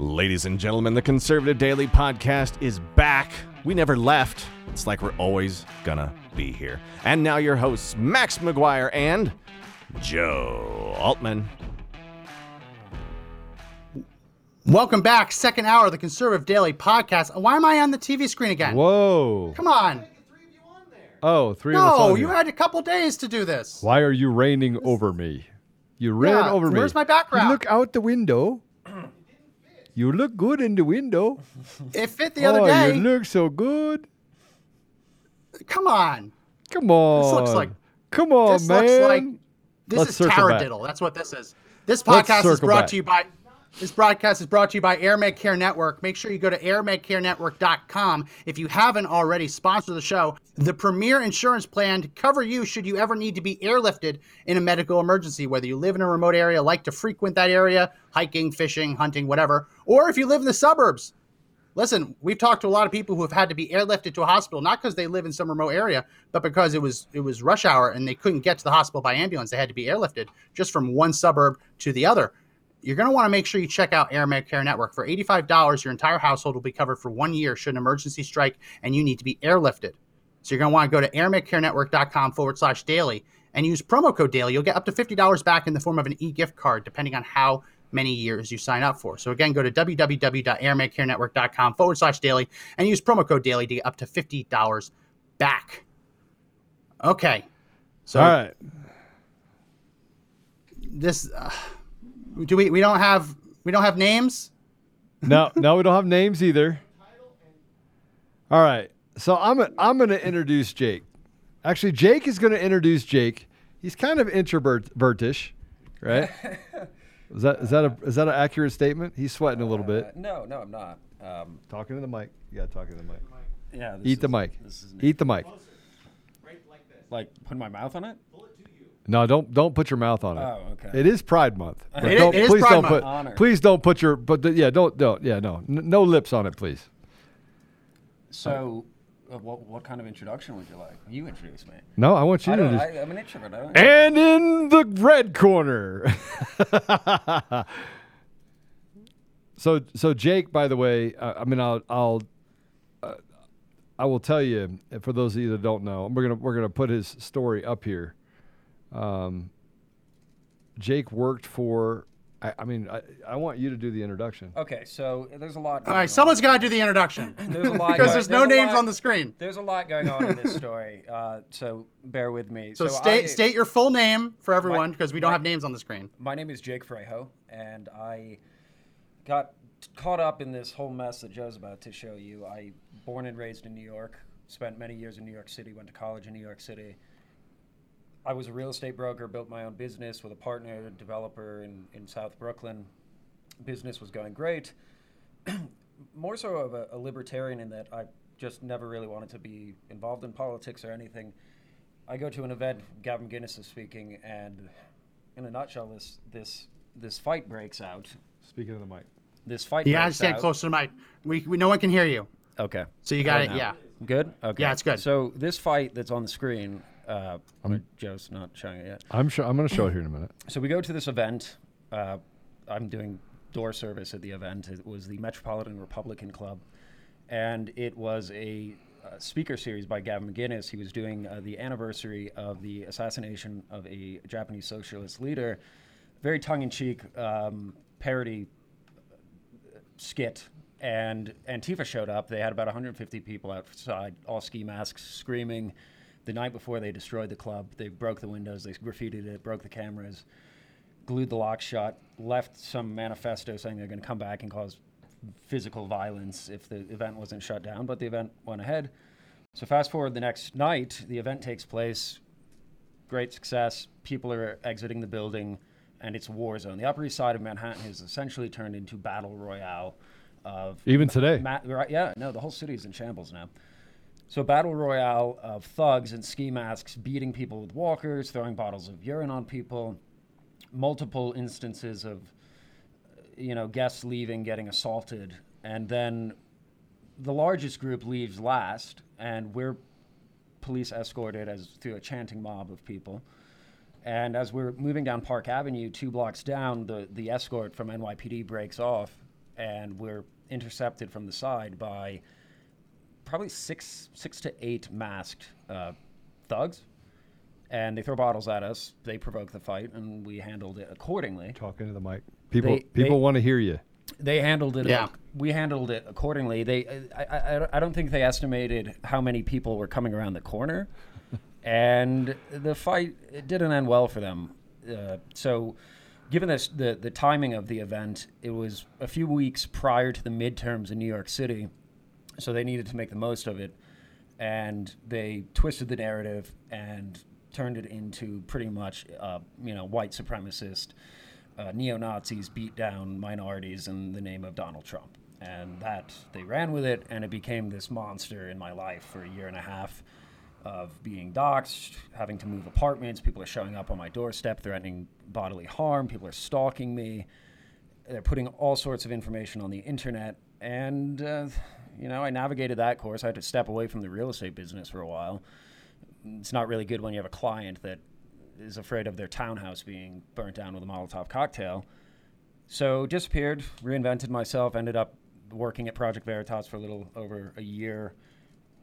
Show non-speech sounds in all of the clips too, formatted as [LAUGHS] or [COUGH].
Ladies and gentlemen, the Conservative Daily Podcast is back. We never left. It's like we're always gonna be here. And now your hosts, Max McGuire and Joe Oltmann. Welcome back, second hour of the Conservative Daily Podcast. Why am I on the TV screen again? Whoa. Come on. Oh, three of us No, you here. had a couple days to do this. Why are you reigning over me? You ran Yeah, over me. where's my background? You look out the window. You look good in the window. It fit the other oh, day. you look so good. Come on. Come on. This looks like- Come on, this man. looks like this Let's is circle back. taradiddle. That's what this is. This podcast is brought back. to you by this broadcast is brought to you by AirMed Care Network. Make sure you go to airmedcarenetwork.com if you haven't already. Sponsor the show. The premier insurance plan to cover you should you ever need to be airlifted in a medical emergency, whether you live in a remote area, like to frequent that area, hiking, fishing, hunting, whatever, or if you live in the suburbs. Listen, we've talked to a lot of people who have had to be airlifted to a hospital, not because they live in some remote area, but because it was it was rush hour and they couldn't get to the hospital by ambulance. They had to be airlifted just from one suburb to the other. You're going to want to make sure you check out AirMed Care Network. For $85, your entire household will be covered for one year should an emergency strike and you need to be airlifted. So you're going to want to go to airmedcarenetwork.com forward slash daily and use promo code daily. You'll get up to $50 back in the form of an e gift card, depending on how many years you sign up for. So again, go to www.airmedcarenetwork.com forward slash daily and use promo code daily to get up to $50 back. Okay. So All right. this, uh, do we, we don't have, we don't have names? No, [LAUGHS] no, we don't have names either. All right. So I'm i I'm going to introduce Jake. Actually, Jake is going to introduce Jake. He's kind of introvertish, right? [LAUGHS] Is that is that a is that an accurate statement? He's sweating a little Uh, bit. no, no, I'm not. Um, Talking to the mic. You got to talk to the mic. yeah. This Eat the mic. Eat the mic. like put my mouth on it. No, don't don't put your mouth on it. Oh, okay. It is Pride Month. But It is- don't, it is please Pride don't Month. put Honor. please don't put your but the- yeah don't don't yeah no N- no lips on it please. So, uh, what what kind of introduction would you like? You introduce me. No, I want you I to don't. just. I, I'm an introvert. I don't, And in the red corner. [LAUGHS] so so Jake, by the way, uh, I mean I'll I'll uh, I will tell you for those of you that don't know, we're gonna we're gonna put his story up here. Um, Jake worked for. I, I mean, I, I want you to do the introduction. okay, so there's a lot. All going right, on. someone's got to do the introduction [LAUGHS] There's a lot [LAUGHS] because going- there's no a names lot- on the screen. There's a lot going on in this story, [LAUGHS] uh, so bear with me. So, state I- state your full name for everyone because we don't my- have names on the screen. My name is Jake Frejo, and I got caught up in this whole mess that Joe's about to show you. I born and raised in New York, spent many years in New York City, went to college in New York City. I was a real estate broker, built my own business with a partner, a developer in, in South Brooklyn. Business was going great. [CLEARS THROAT] More so of a, a libertarian in that I just never really wanted to be involved in politics or anything. I go to an event, Gavin McInnes is speaking, and in a nutshell, this this this fight breaks out. Speaking of the mic. This fight. You gotta stand out. close to the mic. We, we no one can hear you. Okay. So you got Right it. now. Yeah. Good. Okay. Yeah, it's good. So this fight that's on the screen, uh, Joe's not showing it yet. I'm sure I'm going to show it here in a minute. So we go to this event. Uh, I'm doing door service at the event. It was the Metropolitan Republican Club, and it was a uh, speaker series by Gavin McInnes. He was doing uh, the anniversary of the assassination of a Japanese socialist leader. Very tongue-in-cheek um, parody skit and Antifa showed up. They had about 150 people outside, all ski masks, screaming. The night before they destroyed the club, they broke the windows, they graffitied it, broke the cameras, glued the lock shut, left some manifesto saying they're going to come back and cause physical violence if the event wasn't shut down. But the event went ahead. So fast forward the next night, the event takes place. Great success. People are exiting the building, and it's a war zone. The Upper East Side of Manhattan has essentially turned into battle royale of Even today. Ma- right, yeah, no, the whole city is in shambles now. So battle royale of thugs and ski masks beating people with walkers, throwing bottles of urine on people, multiple instances of you know guests leaving, getting assaulted, and then the largest group leaves last, and we're police escorted as through a chanting mob of people. And as we're moving down Park Avenue, two blocks down, the, the escort from NYPD breaks off and we're intercepted from the side by probably six six to eight masked uh, thugs, and they throw bottles at us. They provoke the fight, and we handled it accordingly. Talking to the mic. People They- people they- want to hear you. They handled it. Yeah. we handled it accordingly. They, I, I, I don't think they estimated how many people were coming around the corner, [LAUGHS] and the fight it didn't end well for them. Uh, so, given this, the the timing of the event, it was a few weeks prior to the midterms in New York City, so they needed to make the most of it, and they twisted the narrative and turned it into pretty much, uh, you know, white supremacist uh, neo Nazis beat down minorities in the name of Donald Trump. And that they ran with it, and it became this monster in my life for a year and a half of being doxxed, having to move apartments. People are showing up on my doorstep, threatening bodily harm. People are stalking me. They're putting all sorts of information on the internet. And, uh, you know, I navigated that course. I had to step away from the real estate business for a while. It's not really good when you have a client that is afraid of their townhouse being burnt down with a Molotov cocktail. So disappeared, reinvented myself, ended up working at Project Veritas for a little over a year.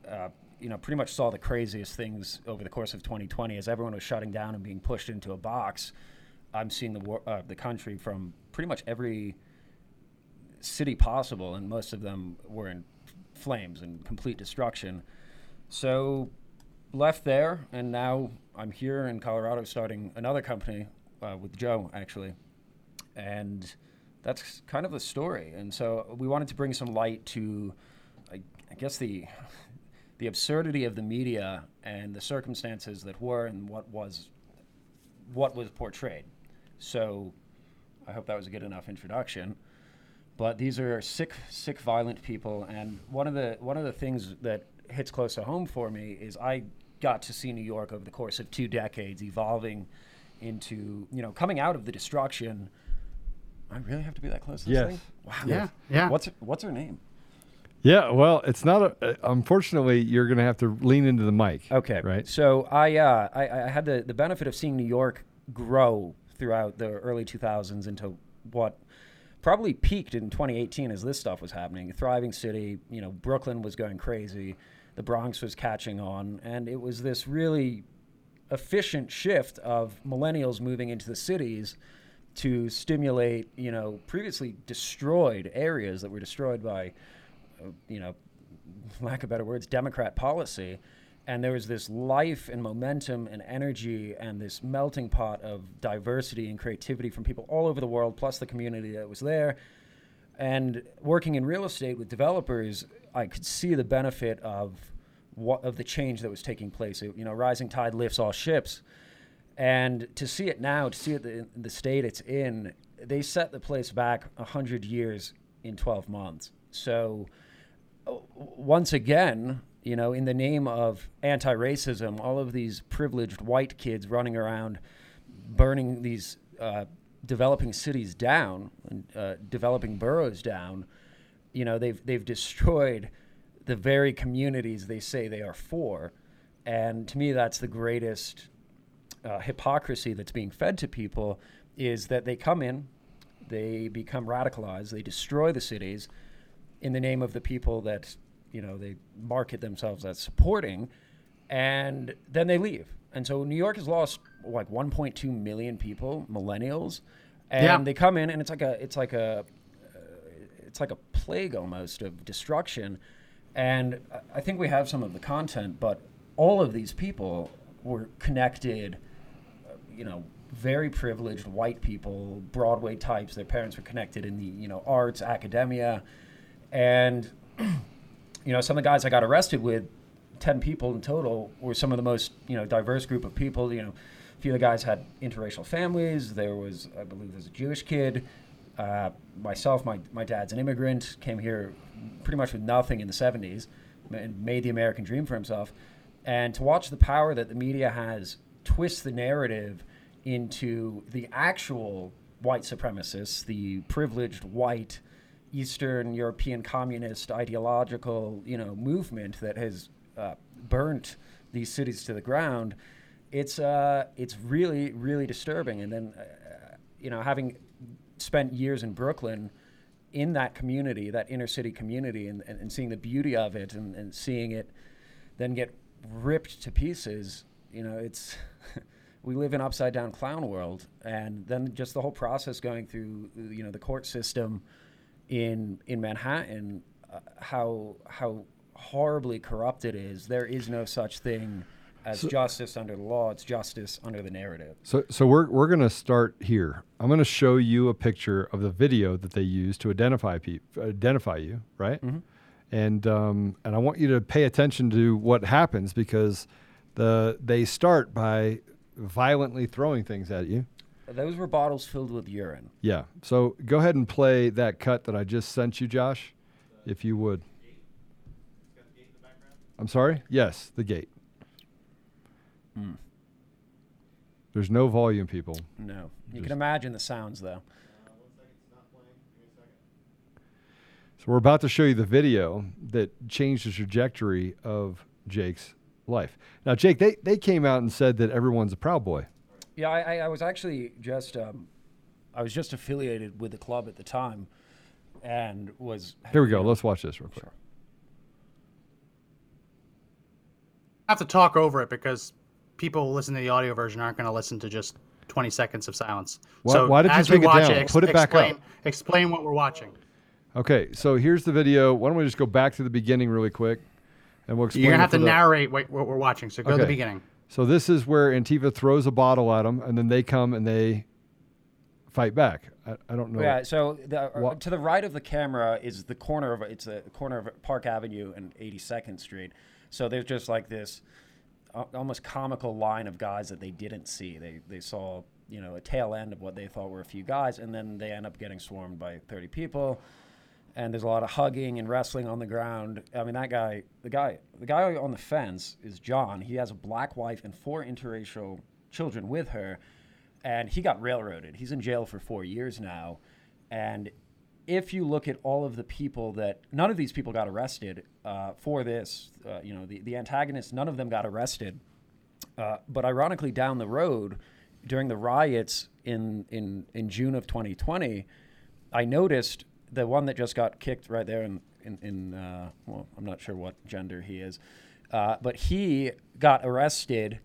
Uh, you know, pretty much saw the craziest things over the course of 2020 as everyone was shutting down and being pushed into a box. I'm seeing the wor- uh, the country from pretty much every city possible, and most of them were in flames and complete destruction. So left there, and now I'm here in Colorado starting another company uh, with Joe, actually. And that's kind of the story. And so we wanted to bring some light to, I, I guess, the the absurdity of the media and the circumstances that were and what was what was portrayed. So I hope that was a good enough introduction. But these are sick, sick, violent people, and one of the one of the things that hits close to home for me is I got to see New York over the course of two decades evolving into you know coming out of the destruction. I really have to be that close to this Yes. thing? Wow. Yeah, yeah. What's what's her name? Yeah, well, it's not a. Uh, unfortunately, you're going to have to lean into the mic. Okay. Right. So I, uh, I I had the, the benefit of seeing New York grow throughout the early 2000s into what probably peaked in 2018 as this stuff was happening. Thriving city, you know, Brooklyn was going crazy, the Bronx was catching on, and it was this really efficient shift of millennials moving into the cities to stimulate, you know, previously destroyed areas that were destroyed by, uh, you know, lack of better words, Democrat policy. And there was this life and momentum and energy and this melting pot of diversity and creativity from people all over the world, plus the community that was there. And working in real estate with developers, I could see the benefit of what of the change that was taking place. It- you know, rising tide lifts all ships. And to see it now, to see it in the state it's in, they set the place back 100 years in 12 months. So, uh, once again, you know, in the name of anti racism, all of these privileged white kids running around burning these uh, developing cities down, and, uh, developing boroughs down, you know, they've, they've destroyed the very communities they say they are for. And to me, that's the greatest uh, hypocrisy that's being fed to people is that they come in, they become radicalized, they destroy the cities in the name of the people that you know they market themselves as supporting, and then they leave. And so New York has lost like 1.2 million people, millennials, and Yeah. they come in, and it's like a it's like a uh, it's like a plague almost of destruction. And I- I think we have some of the content, but all of these people were connected you know, very privileged white people, Broadway types. Their parents were connected in the, you know, arts, academia. And, [CLEARS THROAT] you know, some of the guys I got arrested with, 10 people in total, were some of the most, you know, diverse group of people. You know, a few of the guys had interracial families. There was, I believe, there's a Jewish kid. Uh, myself, my, my dad's an immigrant, came here pretty much with nothing in the 70s and made the American dream for himself. And to watch the power that the media has twist the narrative into the actual white supremacists, the privileged white Eastern European communist ideological, you know, movement that has uh, burnt these cities to the ground. It's uh, it's really really disturbing. And then, uh, you know, having spent years in Brooklyn, in that community, that inner city community, and, and, and seeing the beauty of it, and, and seeing it then get ripped to pieces. You know, it's [LAUGHS] we live in upside down clown world, and then just the whole process going through, you know, the court system in in Manhattan, uh, how how horribly corrupt it is. There is no such thing as justice under the law. It's justice under the narrative. So, so we're we're gonna start here. I'm gonna show you a picture of the video that they use to identify people, identify you, right? And um, and I want you to pay attention to what happens because the they start by violently throwing things at you. Those were bottles filled with urine. Yeah. So go ahead and play that cut that I just sent you, Josh, if you would. I'm sorry. Yes, the gate. Hmm. There's no volume, people. No, you Just- can imagine the sounds though. So we're about to show you the video that changed the trajectory of Jake's life. Now, Jake, they, they came out and said that everyone's a proud boy. Yeah, I, I, I was actually just um, I was just affiliated with the club at the time, and was Here we go. Let's watch this real quick. Sure. I have to talk over it because people listening to the audio version aren't going to listen to just 20 seconds of silence. Why- so why did you as we take it watch down? Put it back explain, up. Explain what we're watching. Okay, so here's the video. Why don't we just go back to the beginning really quick, and we'll explain. You're gonna have to the- narrate what, what we're watching. So go to the beginning. So this is where Antifa throws a bottle at them, and then they come and they fight back. I, I don't know. Yeah, so the, uh, to the right of the camera is the corner of it's the corner of Park Avenue and 82nd Street. So there's just like this uh, almost comical line of guys that they didn't see. They they saw you know a tail end of what they thought were a few guys, and then they end up getting swarmed by 30 people. And there's a lot of hugging and wrestling on the ground. I mean, that guy, the guy, the guy on the fence is John. He has a black wife and four interracial children with her, and he got railroaded. He's in jail for four years now. And if you look at all of the people that none of these people got arrested uh, for this, uh, you know, the, the antagonists, none of them got arrested. Uh, but ironically, down the road, during the riots in, in, in June of 2020, I noticed the one that just got kicked right there in, in, in uh, well, I'm not sure what gender he is, uh, but he got arrested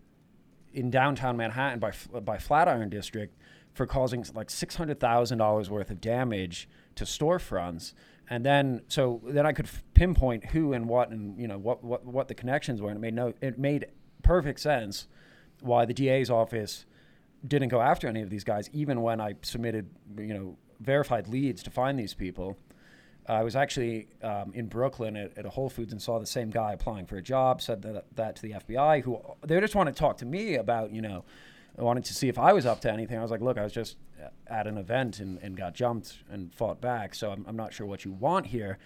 in downtown Manhattan by by Flatiron District for causing like six hundred thousand dollars worth of damage to storefronts, and then so then I could f- pinpoint who and what and you know what what what the connections were, and it made no it made perfect sense why the DA's office didn't go after any of these guys, even when I submitted you know verified leads to find these people. I was actually um, in Brooklyn at, at a Whole Foods and saw the same guy applying for a job. Said that, that to the FBI, who they just wanted to talk to me about, you know, wanted to see if I was up to anything. I was like, look, I was just at an event and, and got jumped and fought back, so I'm, I'm not sure what you want here.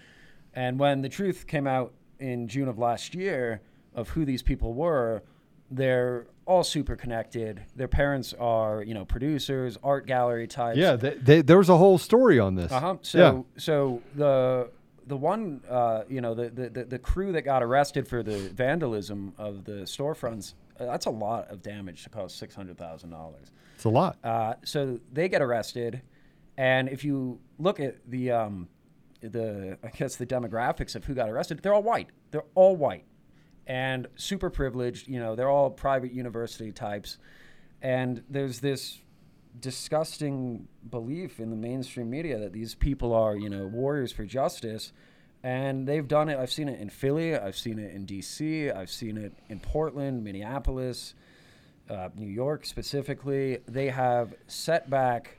And when the truth came out in June of last year of who these people were, they're all super connected. Their parents are, you know, producers, art gallery types. Yeah, they, they, there was a whole story on this. Uh huh. yeah. So so the the one uh, you know the, the the the crew that got arrested for the vandalism of the storefronts. Uh, that's a lot of damage to cost six hundred thousand dollars. It's a lot. Uh, so they get arrested, and if you look at the um, the I guess the demographics of who got arrested, they're all white. They're all white, and super privileged. You know, they're all private university types, and there's this disgusting belief in the mainstream media that these people are you know warriors for justice. And they've done it. I've seen it in Philly. I've seen it in D.C. I've seen it in Portland, Minneapolis, uh, New York specifically. They have set back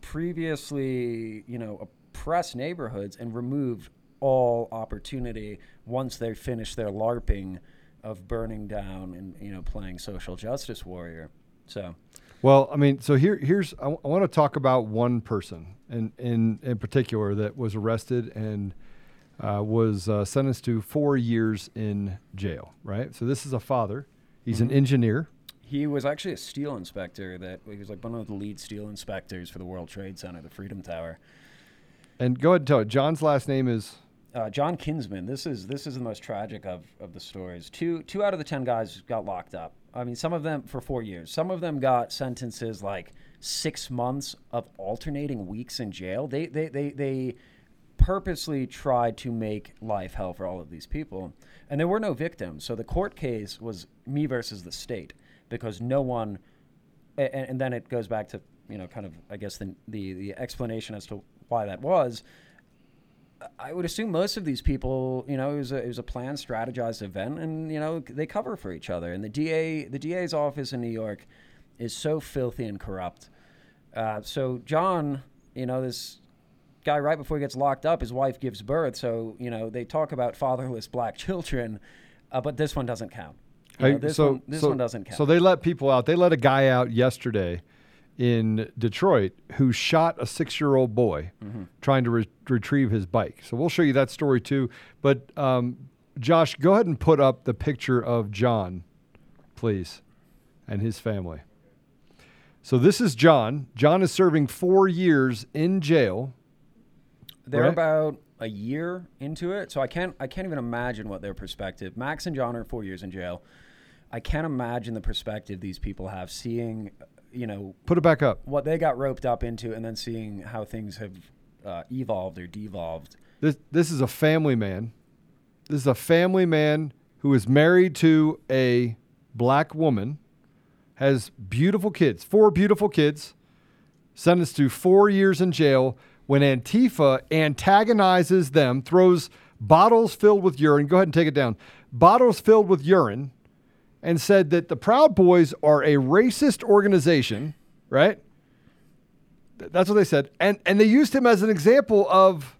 previously, you know, oppressed neighborhoods and removed all opportunity once they finish their LARPing of burning down and you know playing social justice warrior. So Well, I mean, so here, here's I, want to talk about one person in in in particular that was arrested and uh, was uh, sentenced to four years in jail. Right. So this is a father. He's an engineer. he was actually a steel inspector. That he was like one of the lead steel inspectors for the World Trade Center, the Freedom Tower. And go ahead and tell it. John's last name is Uh, John Kinsman. This is this is the most tragic of, of the stories. Two two out of the ten guys got locked up. I mean, some of them for four years. Some of them got sentences like six months of alternating weeks in jail. They they they they purposely tried to make life hell for all of these people, and there were no victims. So the court case was me versus the state because no one. And, and then it goes back to you know kind of I guess the the, the explanation as to why that was. I would assume most of these people, you know, it was a, it was a planned, strategized event, and you know they cover for each other. And the DA, the DA's office in New York, is so filthy and corrupt. Uh, so John, you know, this guy right before he gets locked up, his wife gives birth. So you know they talk about fatherless black [LAUGHS] children, uh, but this one doesn't count. You know, this so one, this so- one doesn't count. So they let people out. They let a guy out yesterday in Detroit who shot a six-year-old boy Mm-hmm. trying to re- retrieve his bike. So we'll show you that story too. But um, Josh, go ahead and put up the picture of John, please, and his family. So this is John. John is serving four years in jail. They're Right. about a year into it, so I can't I can't even imagine what their perspective. Max and John are four years in jail. I can't imagine the perspective these people have seeing, you know, Put it back up. what they got roped up into, and then seeing how things have uh, evolved or devolved. This this is a family man. This is a family man who is married to a black woman, has beautiful kids, four beautiful kids, sentenced to four years in jail when Antifa antagonizes them, throws bottles filled with urine. Go ahead and take it down. Bottles filled with urine, and said that the Proud Boys are a racist organization, right? That's what they said, and and they used him as an example of.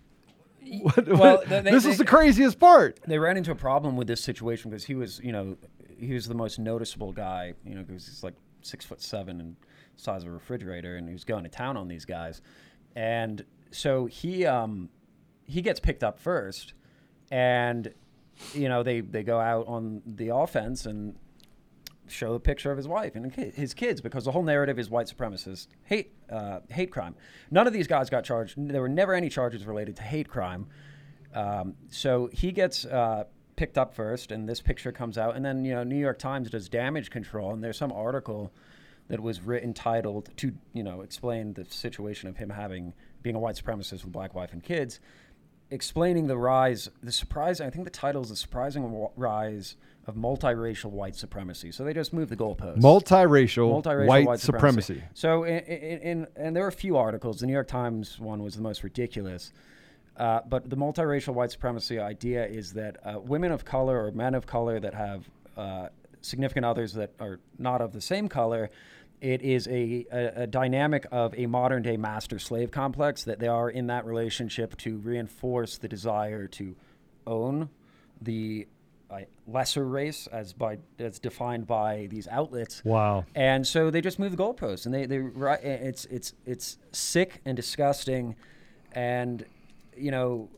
What, Well, what- they- they- this is the craziest part. They ran into a problem with this situation because he was, you know, he was the most noticeable guy, you know, because he's like six foot seven and size of a refrigerator, and he was going to town on these guys, and so he um, he gets picked up first, and you know they they go out on the offense and show a picture of his wife and his kids because the whole narrative is white supremacist hate uh, hate crime. None of these guys got charged. There were never any charges related to hate crime. Um, so he gets uh, picked up first, and this picture comes out, and then you know New York Times does damage control, and there's some article that was written titled to you know explain the situation of him having being a white supremacist with a black wife and kids explaining the rise, the surprise. I think the title is the surprising wa- rise of multiracial white supremacy. So they just moved the goalposts. Multiracial, Multiracial white, supremacy. So, in, in, in, and there were a few articles. The New York Times one was the most ridiculous. Uh, but the multiracial white supremacy idea is that uh, women of color or men of color that have uh, significant others that are not of the same color, it is a, a, a dynamic of a modern day master slave complex that they are in that relationship to reinforce the desire to own the uh, lesser race as by as defined by these outlets. Wow. And so they just move the goalposts, and they they it's it's it's sick and disgusting, and you know,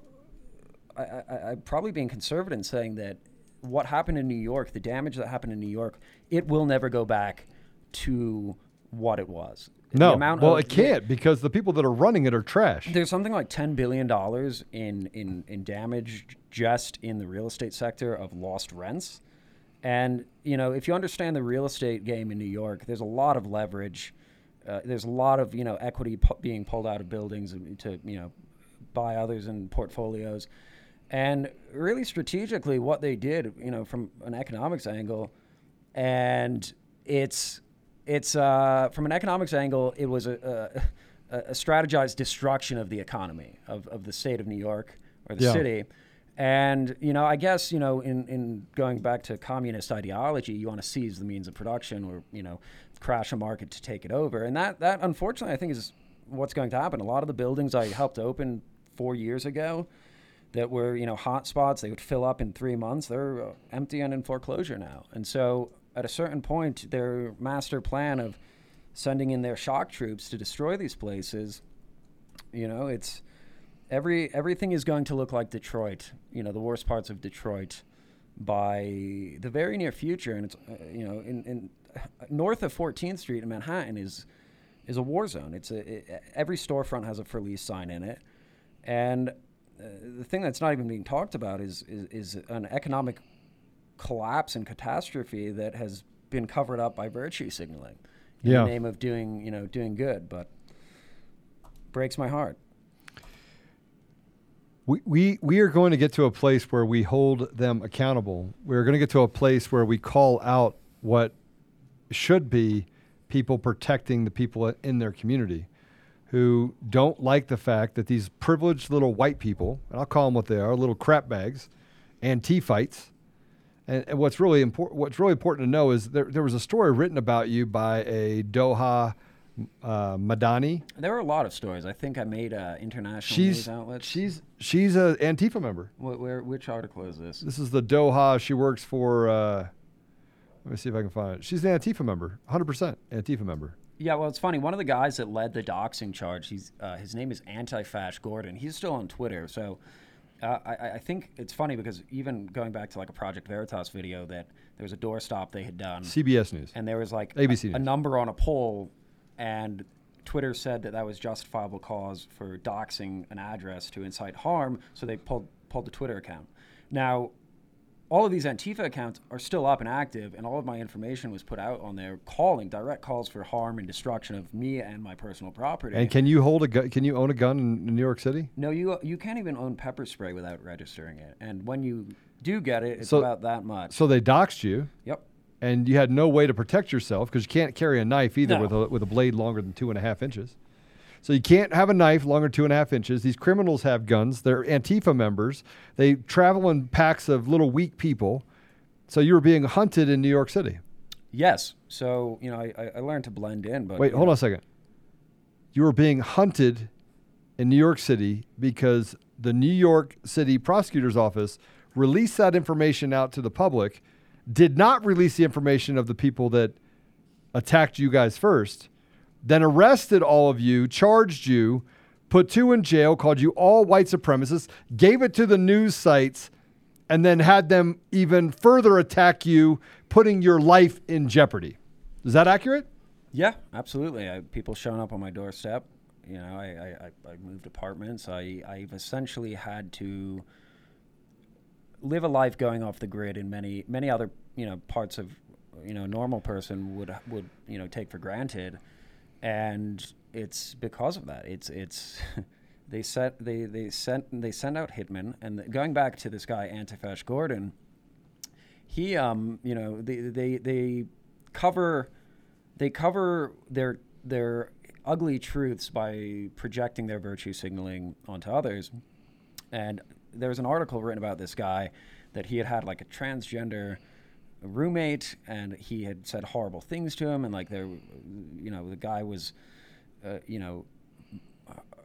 I, I, I'm probably being conservative in saying that what happened in New York, the damage that happened in New York, it will never go back to what it was. No, well, of- it can't because the people that are running it are trash. there's something like ten billion dollars in, in in damage just in the real estate sector of lost rents. And you know, if you understand the real estate game in New York, there's a lot of leverage. Uh, there's a lot of you know equity pu- being pulled out of buildings to you know buy others in portfolios. And really strategically, what they did, you know, from an economics angle, and it's it's uh, from an economics angle, it was a, a, a strategized destruction of the economy of, of the state of New York or the Yeah. city. And you know, I guess you know, in, in going back to communist ideology, you want to seize the means of production, or you know, crash a market to take it over. And that that unfortunately, I think is what's going to happen. A lot of the buildings I helped open four years ago, that were you know hot spots, they would fill up in three months. They're uh, empty and in foreclosure now. And so, at a certain point, their master plan of sending in their shock troops to destroy these places, you know, it's every everything is going to look like Detroit. You know, the worst parts of Detroit by the very near future, and it's uh, you know in, in north of 14th Street in Manhattan is is a war zone. It's a it, every storefront has a for lease sign in it, and uh, the thing that's not even being talked about is, is is an economic collapse and catastrophe that has been covered up by virtue signaling. in Yeah. the name of doing you know doing good, but breaks my heart. We, we, we are going to get to a place where we hold them accountable. We're going to get to a place where we call out what should be people protecting the people in their community who don't like the fact that these privileged little white people, and I'll call them what they are, little crap bags, anti-fights. And, and what's really important, what's really important to know is there, there was a story written about you by a Doha uh, Madani. There were a lot of stories. I think I made uh, international She's news outlets. she's she's a Antifa member. Wh- where, which article is this? This is the Doha. She works for. Uh, let me see if I can find it. She's an Antifa member, 100% Antifa member. Yeah, well, it's funny. One of the guys that led the doxing charge, he's uh, his name is Anti-Fash Gordon. He's still on Twitter. So uh, I, I think it's funny because even going back to like a Project Veritas video, that there was a doorstop they had done, CBS News. and there was like ABC a, a number on a poll, and Twitter said that that was justifiable cause for doxing an address to incite harm. So they pulled pulled the Twitter account. Now all of these Antifa accounts are still up and active, and all of my information was put out on there, calling direct calls for harm and destruction of me and my personal property. And can you hold a gun? Can you own a gun in, New York City? no, you you can't even own pepper spray without registering it, and when you do get it, it's So- about that much. So they doxed you, yep. and you had no way to protect yourself because you can't carry a knife either No. with a with a blade longer than two and a half inches. So you can't have a knife longer than two and a half inches. These criminals have guns. They're Antifa members. They travel in packs of little weak people. So you were being hunted in New York City. Yes. So you know, I, I- I learned to blend in, but Wait, hold know, on a second. You were being hunted in New York City because the New York City prosecutor's office released that information out to the public, did not release the information of the people that attacked you guys first, then arrested all of you, charged you, put two in jail, called you all white supremacists, gave it to the news sites, and then had them even further attack you, putting your life in jeopardy. Is that accurate? Yeah, absolutely. I, people showing up on my doorstep. You know, I, I, I- moved apartments. I, I've essentially had to live a life going off the grid in many many other you know parts of you know normal person would would you know take for granted, and it's because of that. It's it's [LAUGHS] they set they they sent they send out hitmen and going back to this guy Antifash Gordon. He um you know they they they cover they cover their their ugly truths by projecting their virtue signaling onto others. And there was an article written about this guy that he had had like a transgender roommate, and he had said horrible things to him, and like there, you know, the guy was, uh, you know,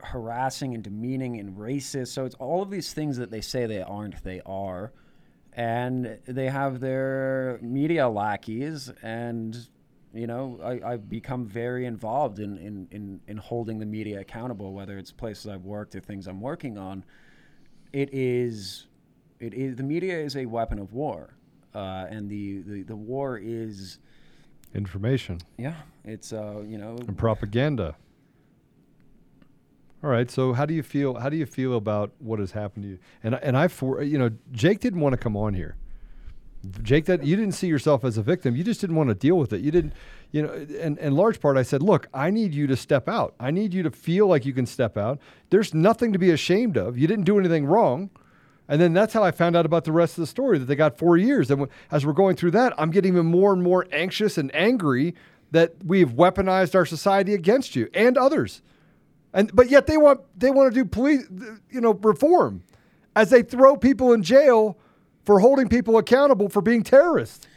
harassing and demeaning and racist. So it's all of these things that they say they aren't, they are. And they have their media lackeys, and you know, I, I've become very involved in, in, in, in holding the media accountable, whether it's places I've worked or things I'm working on. It is, it is the media is a weapon of war, uh, and the, the, the war is, Information yeah, it's uh, you know, and propaganda. All right. So how do you feel? How do you feel about what has happened to you? And and I for you know Jake didn't want to come on here. Jake, that you didn't see yourself as a victim. You just didn't want to deal with it. You didn't, you know. And in large part, I said, look, I need you to step out. I need you to feel like you can step out. There's nothing to be ashamed of. You didn't do anything wrong. And then that's how I found out about the rest of the story that they got four years. And as we're going through that, I'm getting even more and more anxious and angry that we've weaponized our society against you and others. And but yet they want they want to do police, you know, reform, as they throw people in jail for holding people accountable for being terrorists.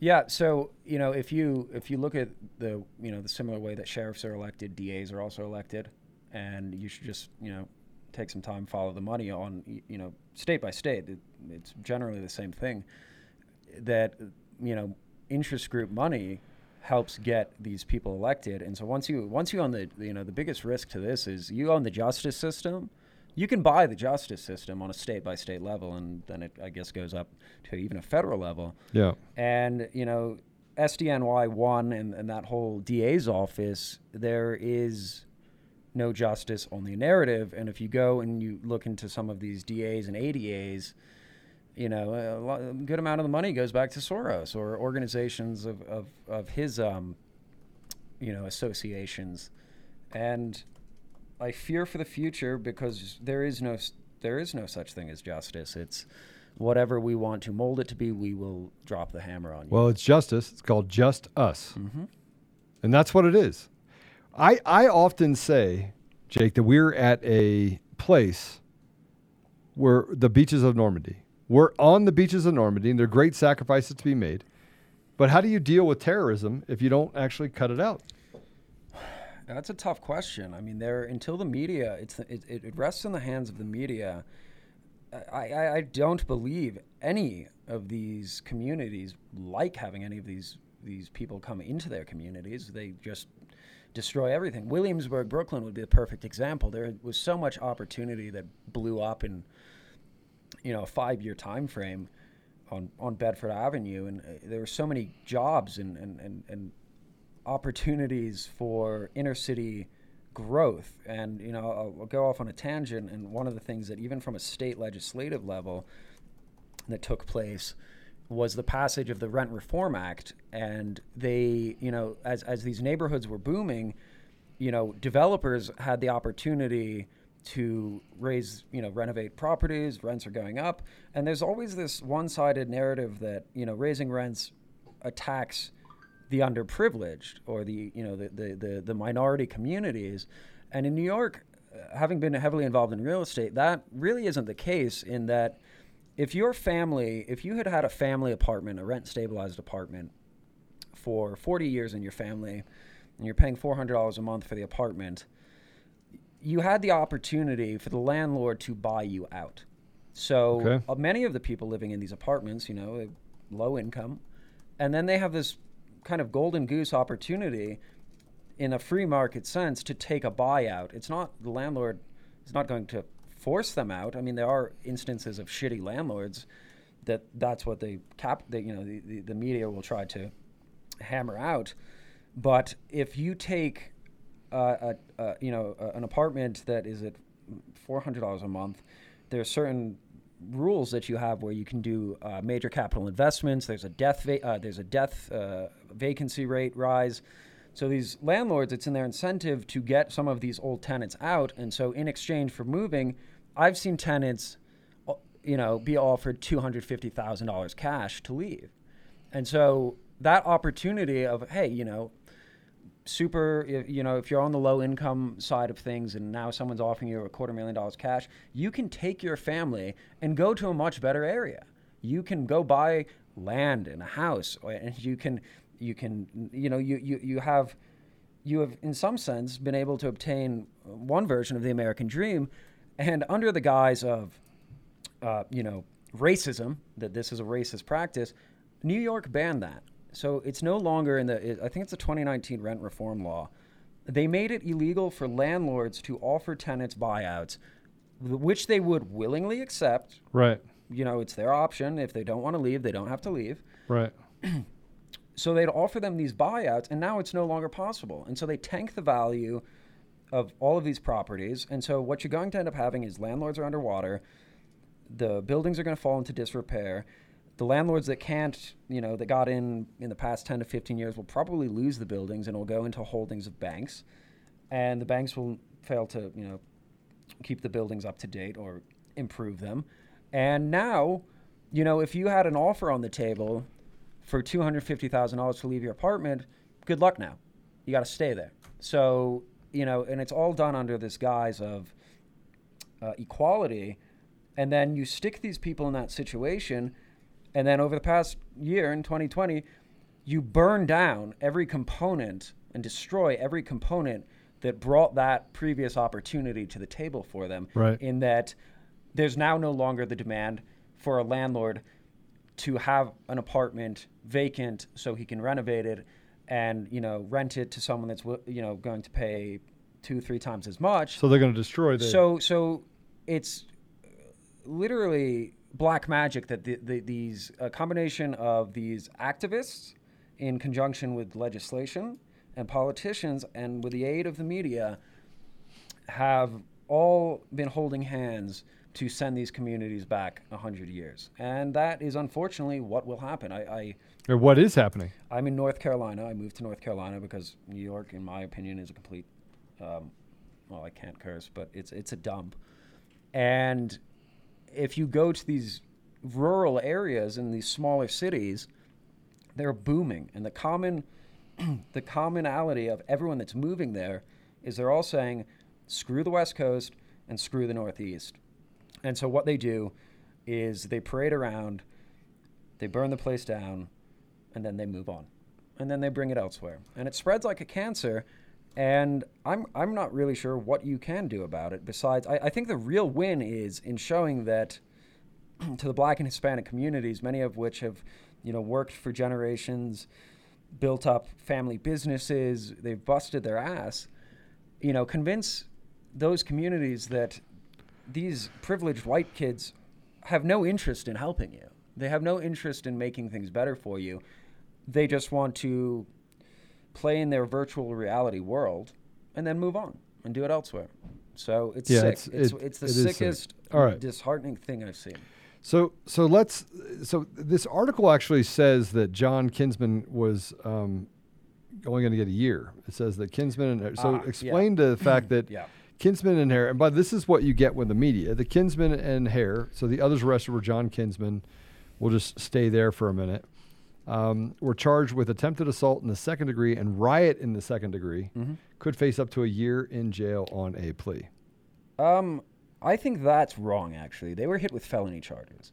Yeah, so you know, if you if you look at the you know the similar way that sheriffs are elected, DAs are also elected, and you should just you know take some time, follow the money on you know state by state. It, it's generally the same thing. That you know interest group money helps get these people elected, and so once you once you own the you know the biggest risk to this is you own the justice system. You can buy the justice system on a state by state level, and then it I guess goes up to even a federal level. Yeah. And, you know, SDNY 1 and, and that whole DA's office, there is no justice, only a narrative. And if you go and you look into some of these DAs and ADAs, you know, a, lo- a good amount of the money goes back to Soros or organizations of, of, of his, um, you know, associations, and I fear for the future because there is no there is no such thing as justice. It's whatever we want to mold it to be, we will drop the hammer on you. Well, it's justice. It's called just us, and that's what it is. I I often say, Jake, that we're at a place where the beaches of Normandy. We're on the beaches of Normandy, and there are great sacrifices to be made. But how do you deal with terrorism if you don't actually cut it out? That's a tough question. I mean, there until the media, it's it, it rests in the hands of the media. I, I, I don't believe any of these communities like having any of these these people come into their communities. They just destroy everything. Williamsburg, Brooklyn would be the perfect example. There was so much opportunity that blew up in you know a five year time frame on on Bedford Avenue, and uh, there were so many jobs and and and, and opportunities for inner city growth. And you know, I'll, I'll go off on a tangent. And one of the things that even from a state legislative level that took place was the passage of the Rent Reform Act. And they, you know, as as these neighborhoods were booming, you know, developers had the opportunity to raise, you know, renovate properties, rents are going up, and there's always this one-sided narrative that, you know, raising rents attacks the underprivileged or the, you know, the the the, the minority communities. And in New York, uh, having been heavily involved in real estate, that really isn't the case in that if your family, if you had had a family apartment, a rent stabilized apartment for 40 years in your family and you're paying $400 a month for the apartment, you had the opportunity for the landlord to buy you out. So Okay. uh, many of the people living in these apartments, you know, low income, and then they have this kind of golden goose opportunity in a free market sense to take a buyout. It's not the landlord is not going to force them out. I mean, there are instances of shitty landlords that that's what they cap. That you know, the, the, the media will try to hammer out. But if you take, uh, a, a, you know, a, an apartment that is at four hundred dollars a month, there are certain rules that you have where you can do uh, major capital investments. There's a death va- uh, there's a death uh, vacancy rate rise. So these landlords, it's in their incentive to get some of these old tenants out, and so in exchange for moving, I've seen tenants, uh, you know, be offered two hundred fifty thousand dollars cash to leave, and so that opportunity of hey, you know, super you know if you're on the low income side of things and now someone's offering you a quarter million dollars cash you can take your family and go to a much better area. You can go buy land and a house and you can you can you know you you, you have you have in some sense been able to obtain one version of the american dream and under the guise of uh, you know, racism, that this is a racist practice, New York banned that. So it's no longer in the, I think it's a 2019 rent reform law. They made it illegal for landlords to offer tenants buyouts, which they would willingly accept. Right. You know, it's their option. If they don't want to leave, they don't have to leave. Right. [CLEARS THROAT] So they'd offer them these buyouts, and now it's no longer possible. And so they tank the value of all of these properties. And so what you're going to end up having is landlords are underwater, the buildings are going to fall into disrepair. The landlords that can't, you know, that got in in the past 10 to 15 years will probably lose the buildings and will go into holdings of banks. And the banks will fail to, you know, keep the buildings up to date or improve them. And now, you know, if you had an offer on the table for $250,000 to leave your apartment, good luck now. You got to stay there. So, you know, and it's all done under this guise of uh, equality. And then you stick these people in that situation. And then over the past year in 2020, you burn down every component and destroy every component that brought that previous opportunity to the table for them. Right. In that there's now no longer the demand for a landlord to have an apartment vacant so he can renovate it and you know rent it to someone that's you know going to pay two three times as much So they're going to destroy the. so so it's literally black magic that the, the, these a combination of these activists in conjunction with legislation and politicians and with the aid of the media have all been holding hands to send these communities back 100 years. And that is unfortunately what will happen. I, I, Or what is happening? I'm in North Carolina. I moved to North Carolina because New York, in my opinion, is a complete, um, well, I can't curse, but it's, it's a dump. And if you go to these rural areas in these smaller cities, they're booming. And the common, [CLEARS THROAT] the commonality of everyone that's moving there is they're all saying, screw the West Coast and screw the Northeast. And so what they do is they parade around, they burn the place down, and then they move on. And then they bring it elsewhere. And it spreads like a cancer. And I'm, I'm not really sure what you can do about it. Besides, I, I think the real win is in showing that [CLEARS THROAT] to the black and Hispanic communities, many of which have, you know, worked for generations, built up family businesses, they've busted their ass, you know, convince those communities that these privileged white kids have no interest in helping you. They have no interest in making things better for you. They just want to play in their virtual reality world and then move on and do it elsewhere. So it's Yeah, sick. it's- It's, it- it's, the it is sick. sickest, All right. disheartening thing I've seen. So so let's so this article actually says that John Kinsman was um, only going to get a year. It says that Kinsman and so Ah, yeah. explain the fact that [LAUGHS] Yeah. Kinsman and Hare, and by this is what you get with the media. The Kinsman and Hare. So the others arrested were John Kinsman. We'll just stay there for a minute. Um, were charged with attempted assault in the second degree and riot in the second degree. Mm-hmm. Could face up to a year in jail on a plea. Um, I think that's wrong. Actually, they were hit with felony charges.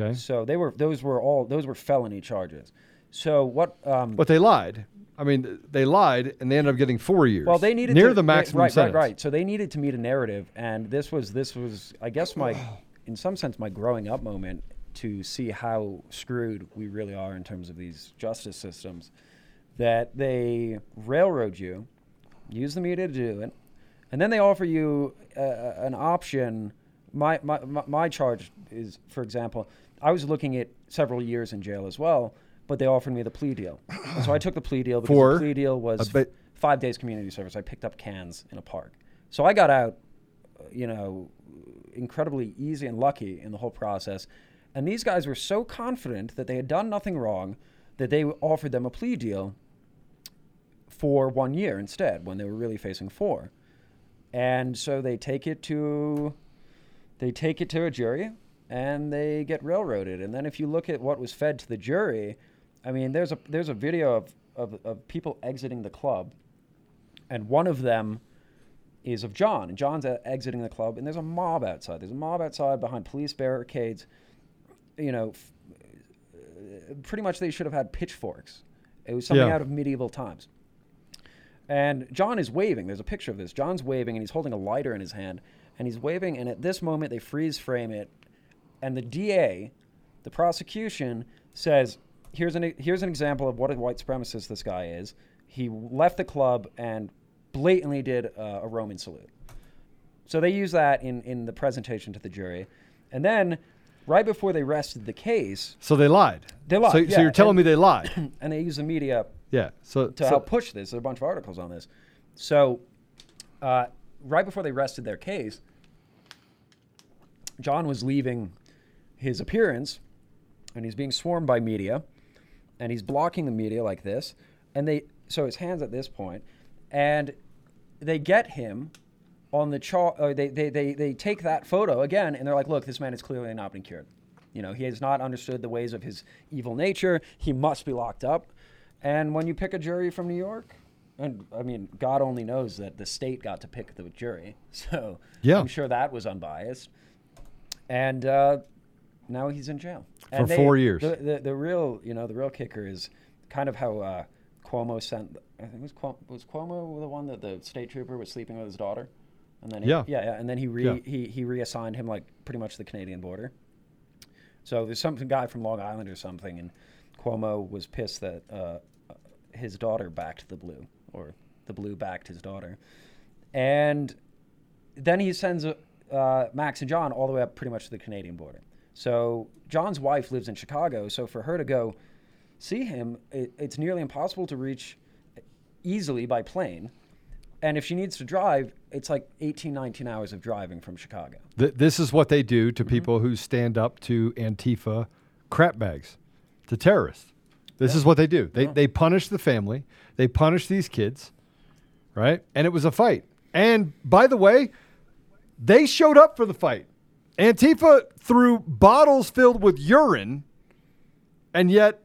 Okay, So they were those were all those were felony charges. So what? Um, but they lied. I mean, they lied and they ended up getting four years. Well, they needed near to, the they- maximum right, sentence. right, right. So they needed to meet a narrative, and this was this was, I guess, my, [SIGHS] in some sense, my growing up moment to see how screwed we really are in terms of these justice systems. That they railroad you, use the media to do it, and then they offer you uh, an option. My, my my my charge is, for example, I was looking at several years in jail as well, but they offered me the plea deal, and so I took the plea deal because For the plea deal was bit- five days community service. I picked up cans in a park. So I got out, uh, you know, incredibly easy and lucky in the whole process. And these guys were so confident that they had done nothing wrong that they offered them a plea deal for one year instead when they were really facing four. And so they take it to they take it to a jury and they get railroaded. And then if you look at what was fed to the jury, I mean there's a there's a video of, of, of people exiting the club and one of them is of John, and John's exiting the club, and there's a mob outside. There's a mob outside behind police barricades. You know, f- uh, pretty much they should have had pitchforks. It was something Yeah. out of medieval times. And John is waving. There's a picture of this. John's waving, and he's holding a lighter in his hand, and he's waving. And at this moment, they freeze frame it, and the DA, the prosecution, says, "Here's an here's an example of what a white supremacist this guy is. He left the club and blatantly did uh, a Roman salute." So they use that in in the presentation to the jury, and then right before they rested the case, So they lied. They lied, So, yeah, so you're telling and- me they lied? [CLEARS THROAT] and they use the media yeah. So, to so help push this. There's a bunch of articles on this. So, uh, right before they rested their case, John was leaving his appearance, and he's being swarmed by media, and he's blocking the media like this, and they so his hands at this point, and they get him on the chart. Uh, they, they they they take that photo again, and they're like, "Look, this man has clearly not been cured. You know, he has not understood the ways of his evil nature. He must be locked up." And when you pick a jury from New York, and I mean, God only knows that the state got to pick the jury, [LAUGHS] so Yeah. I'm sure that was unbiased. And uh, now he's in jail For And four years. The, the the real you know the real kicker is kind of how uh, Cuomo sent. I think it was Cuomo, was Cuomo the one that the state trooper was sleeping with his daughter, and then he, Yeah. yeah yeah and then he re, Yeah. he he reassigned him like pretty much the Canadian border. So there's some guy from Long Island or something, and Cuomo was pissed that uh, his daughter backed the blue, or the blue backed his daughter, and then he sends uh, Max and John all the way up pretty much to the Canadian border. So John's wife lives in Chicago, so for her to go see him, it, it's nearly impossible to reach easily by plane. And if she needs to drive, it's like 18, 19 hours of driving from Chicago. Th- this is what they do to mm-hmm. people who stand up to Antifa crap bags, to terrorists. This is what they do. They, they punish the family, they punish these kids, right? And it was a fight. And by the way, they showed up for the fight. Antifa threw bottles filled with urine, and yet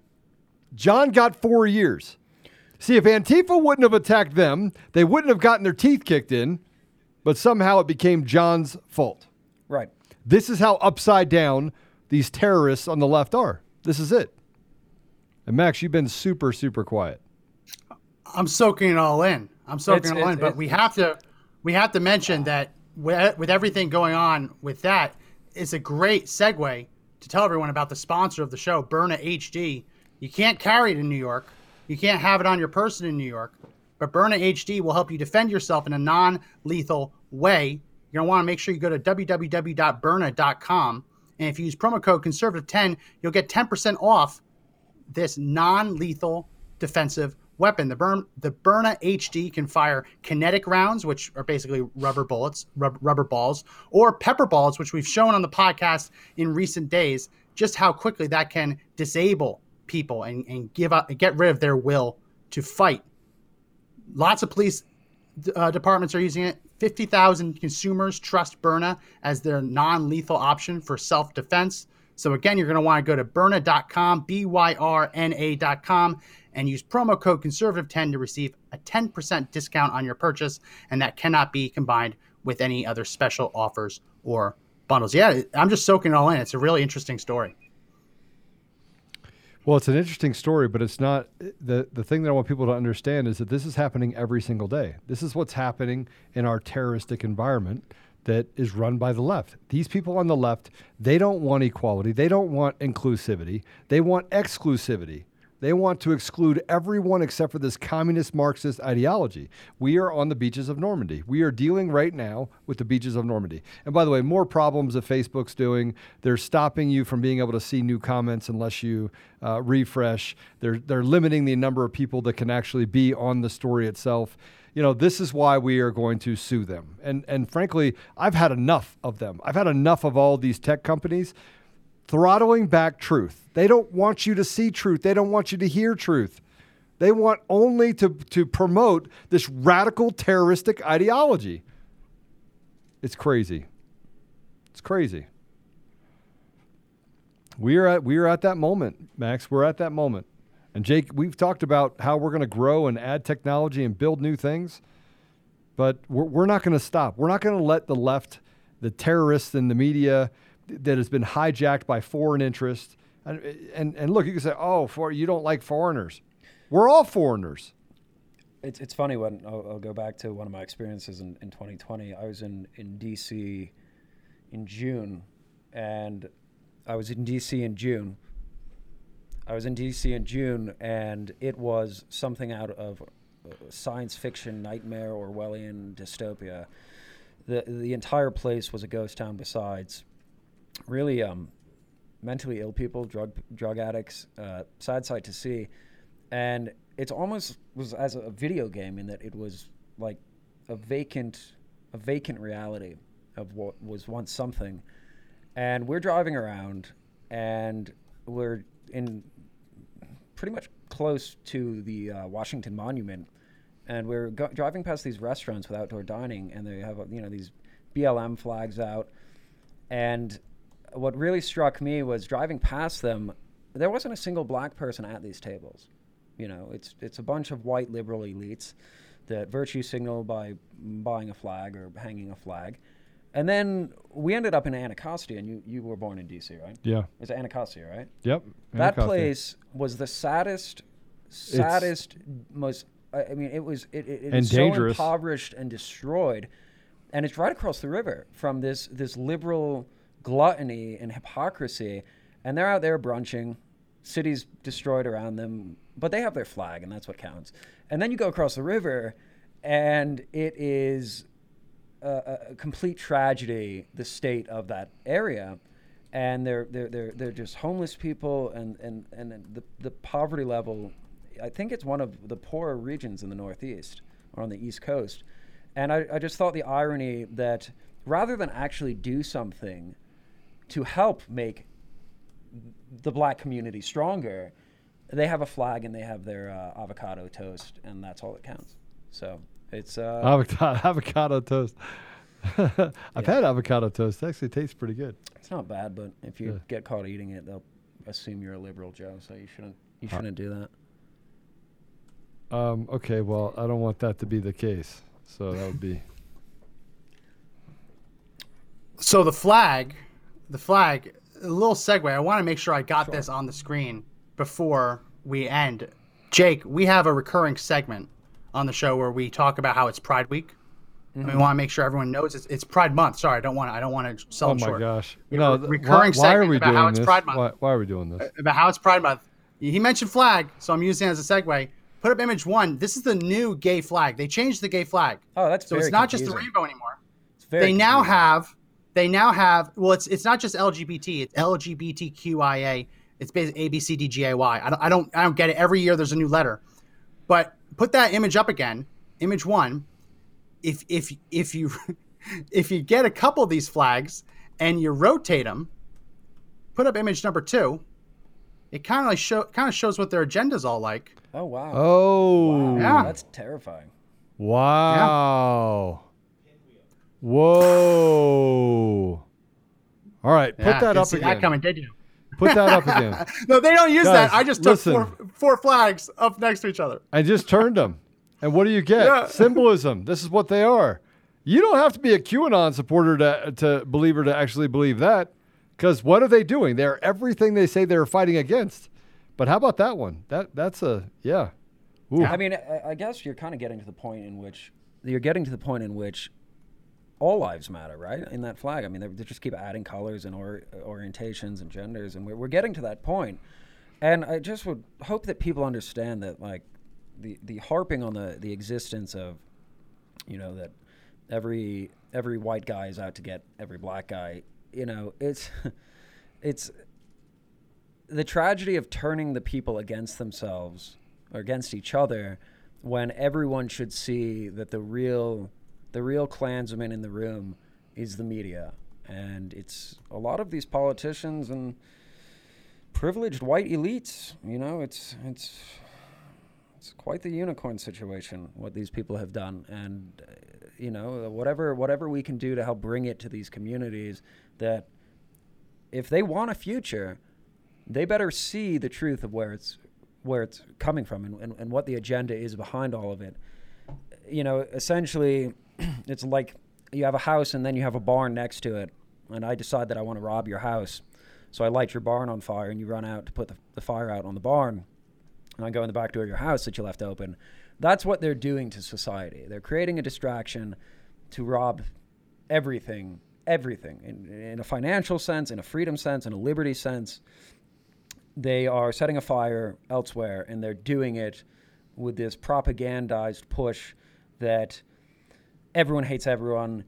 John got four years. See, if Antifa wouldn't have attacked them, they wouldn't have gotten their teeth kicked in, but somehow it became John's fault. Right. This is how upside down these terrorists on the left are. This is it. And Max, you've been super, super quiet. I'm soaking it all in. I'm soaking It's- it all in. But we have to we have to mention that with, with everything going on with that, it's a great segue to tell everyone about the sponsor of the show, Byrna HD. You can't carry it in New York. You can't have it on your person in New York. But Byrna HD will help you defend yourself in a non-lethal way. You're gonna want to make sure you go to www.byrna.com. And if you use promo code conservative10, you'll get 10% off this non-lethal defensive weapon. The burn the Byrna HD can fire kinetic rounds, which are basically rubber bullets, rub, rubber balls, or pepper balls, which we've shown on the podcast in recent days, just how quickly that can disable people and, and give up get rid of their will to fight. Lots of police uh, departments are using it. 50,000 consumers trust Byrna as their non lethal option for self defense. So, again, you're going to want to go to Byrna.com, B Y R N A.com, and use promo code conservative10 to receive a 10% discount on your purchase. And that cannot be combined with any other special offers or bundles. Yeah, I'm just soaking it all in. It's a really interesting story. Well, it's an interesting story, but it's not the the thing that I want people to understand is that this is happening every single day. This is what's happening in our terroristic environment that is run by the left. These people on the left, they don't want equality, they don't want inclusivity, they want exclusivity. They want to exclude everyone except for this communist Marxist ideology. We are on the beaches of Normandy. We are dealing right now with the beaches of Normandy. And by the way, more problems that Facebook's doing. They're stopping you from being able to see new comments unless you uh, refresh. They're they're limiting the number of people that can actually be on the story itself. You know, this is why we are going to sue them. And and frankly, I've had enough of them. I've had enough of all these tech companies throttling back truth. They don't want you to see truth. They don't want you to hear truth. They want only to, to promote this radical terroristic ideology. It's crazy. It's crazy. We are at we are at that moment, Max. We're at that moment. And Jake, we've talked about how we're going to grow and add technology and build new things, but we're, we're not going to stop. We're not going to let the left, the terrorists and the media that has been hijacked by foreign interest. And, and, and look, you can say, oh, for, you don't like foreigners. We're all foreigners. It's, it's funny when I'll, I'll go back to one of my experiences in, in 2020. I was in, in DC in June, and I was in DC in June. I was in DC in June, and it was something out of science fiction nightmare, Orwellian dystopia. The, the entire place was a ghost town besides really um, mentally ill people, drug drug addicts, uh, sad sight to see, and it's almost was as a video game in that it was like a vacant a vacant reality of what was once something, and we're driving around and we're in pretty much close to the uh, Washington Monument, and we're go- driving past these restaurants with outdoor dining, and they have you know these BLM flags out, and what really struck me was driving past them. There wasn't a single black person at these tables. You know, it's it's a bunch of white liberal elites that virtue signal by buying a flag or hanging a flag. And then we ended up in Anacostia, and you, you were born in D.C., right? Yeah. It's Anacostia, right? Yep. That Anacostia. place was the saddest, saddest, most. I mean, it was it, it, it so impoverished and destroyed, and it's right across the river from this this liberal gluttony and hypocrisy, and they're out there brunching, cities destroyed around them, but they have their flag, and that's what counts. And then you go across the river, and it is a, complete tragedy the state of that area and they're they're they're, they're just homeless people and and and the, the poverty level i think it's one of the poorer regions in the northeast or on the east coast And I, I just thought the irony that rather than actually do something to help make the black community stronger, they have a flag and they have their uh, avocado toast, and that's all that counts. So it's uh, Avocado, [LAUGHS] avocado toast. [LAUGHS] I've had avocado toast. It actually tastes pretty good. it's not bad, but if you Yeah. get caught eating it, they'll assume you're a liberal, Joe. So you shouldn't you shouldn't do that. Um, okay, well, I don't want that to be the case. So that would be. So the flag, the flag, a little segue. I want to make sure I got this on the screen before we end. Jake, we have a recurring segment on the show where we talk about how it's Pride Week. Mm-hmm. we want to make sure everyone knows it's, it's Pride Month. Sorry, I don't want to. I don't want to sell Oh my short. gosh! We No, recurring why, why are we about doing how it's this? Pride Month. Why, why are we doing this? about how it's Pride Month. He mentioned flag, so I'm using it as a segue. Put up image one. This is the new gay flag. They changed the gay flag, Oh, that's so very it's not just the rainbow anymore. It's very they now confusing. have they now have well it's it's not just lgbt it's lgbtqia it's basically a b c d g a y i don't i don't i don't get it every year there's a new letter but put that image up again image one if if if you [LAUGHS] if you get a couple of these flags and you rotate them put up image number two it kind of like show kind of shows what their agenda's all like Oh wow. Oh, Yeah. That's terrifying. wow! Whoa! All right, put Yeah, that up see again. that coming did you Put that up again. [LAUGHS] no they don't use Guys, that i just took listen. four four flags up next to each other I just turned them. And what do you get? Yeah. Symbolism. This is what they are. You don't have to be a QAnon supporter to, to believer to actually believe that. Because what are they doing? They're everything they say they're fighting against. But how about that one? That that's a yeah. Ooh. I mean, I, I guess you're kind of getting to the point in which you're getting to the point in which all lives matter, right? In that flag, I mean, they, just keep adding colors and or, orientations and genders, and we're, we're getting to that point. And I just would hope that people understand that, like, the the harping on the the existence of, you know, that every every white guy is out to get every black guy. You know, it's [LAUGHS] it's the tragedy of turning the people against themselves or against each other when everyone should see that the real the real klansman in the room is the media and it's a lot of these politicians and privileged white elites you know it's it's it's quite the unicorn situation what these people have done and uh, you know whatever whatever we can do to help bring it to these communities that if they want a future they better see the truth of where it's where it's coming from and, and, and what the agenda is behind all of it. You know, essentially, [CLEARS THROAT] it's like you have a house and then you have a barn next to it, and I decide that I want to rob your house, so I light your barn on fire, and you run out to put the, the fire out on the barn, and I go in the back door of your house that you left open. That's what they're doing to society. They're creating a distraction to rob everything, everything, in, in a financial sense, in a freedom sense, in a liberty sense they are setting a fire elsewhere and they're doing it with this propagandized push that everyone hates everyone.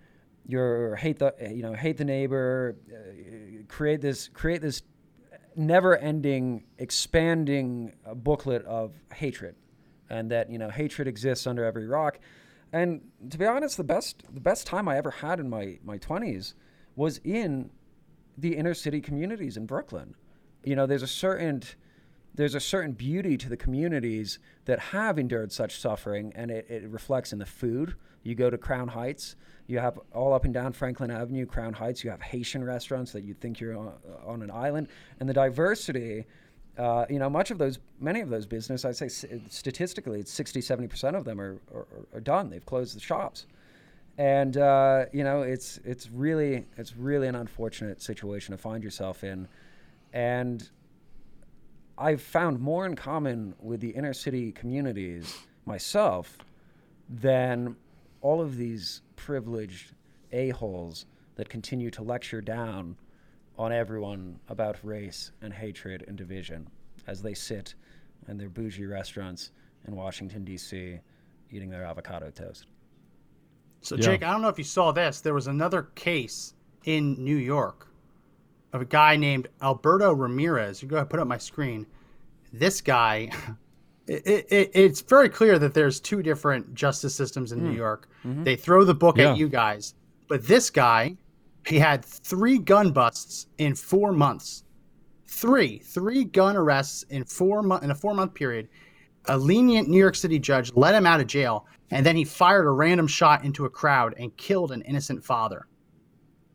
You're hate the you know hate the neighbor uh, create this create this never ending expanding uh, booklet of hatred. And that you know hatred exists under every rock. And to be honest the best the best time i ever had in my my 20s was in the inner city communities in brooklyn. You know there's a certain there's a certain beauty to the communities that have endured such suffering and it, it reflects in the food. You go to crown heights you have all up and down franklin avenue crown heights you have haitian restaurants that you think you're on, on an island. And the diversity uh, you know much of those many of those businesses, i'd say statistically it's 60 70% of them are, are, are done. They've closed the shops. And uh, you know it's it's really it's really an unfortunate situation to find yourself in. And I've found more in common with the inner city communities myself than all of these privileged a-holes that continue to lecture down on everyone about race and hatred and division as they sit in their bougie restaurants in Washington, D.C., eating their avocado toast. So, Yeah. Jake, I don't know if you saw this. There was another case in New York of a guy named Alberto Ramirez. You go ahead, put up my screen. This guy [LAUGHS] it, it, it's very clear that there's two different justice systems in New hmm. York. Mm-hmm. They throw the book Yeah. at you guys, but this guy, he had three gun busts in four months. Three, three gun arrests in four month in a four month period. A lenient New York City judge let him out of jail, and then he fired a random shot into a crowd and killed an innocent father.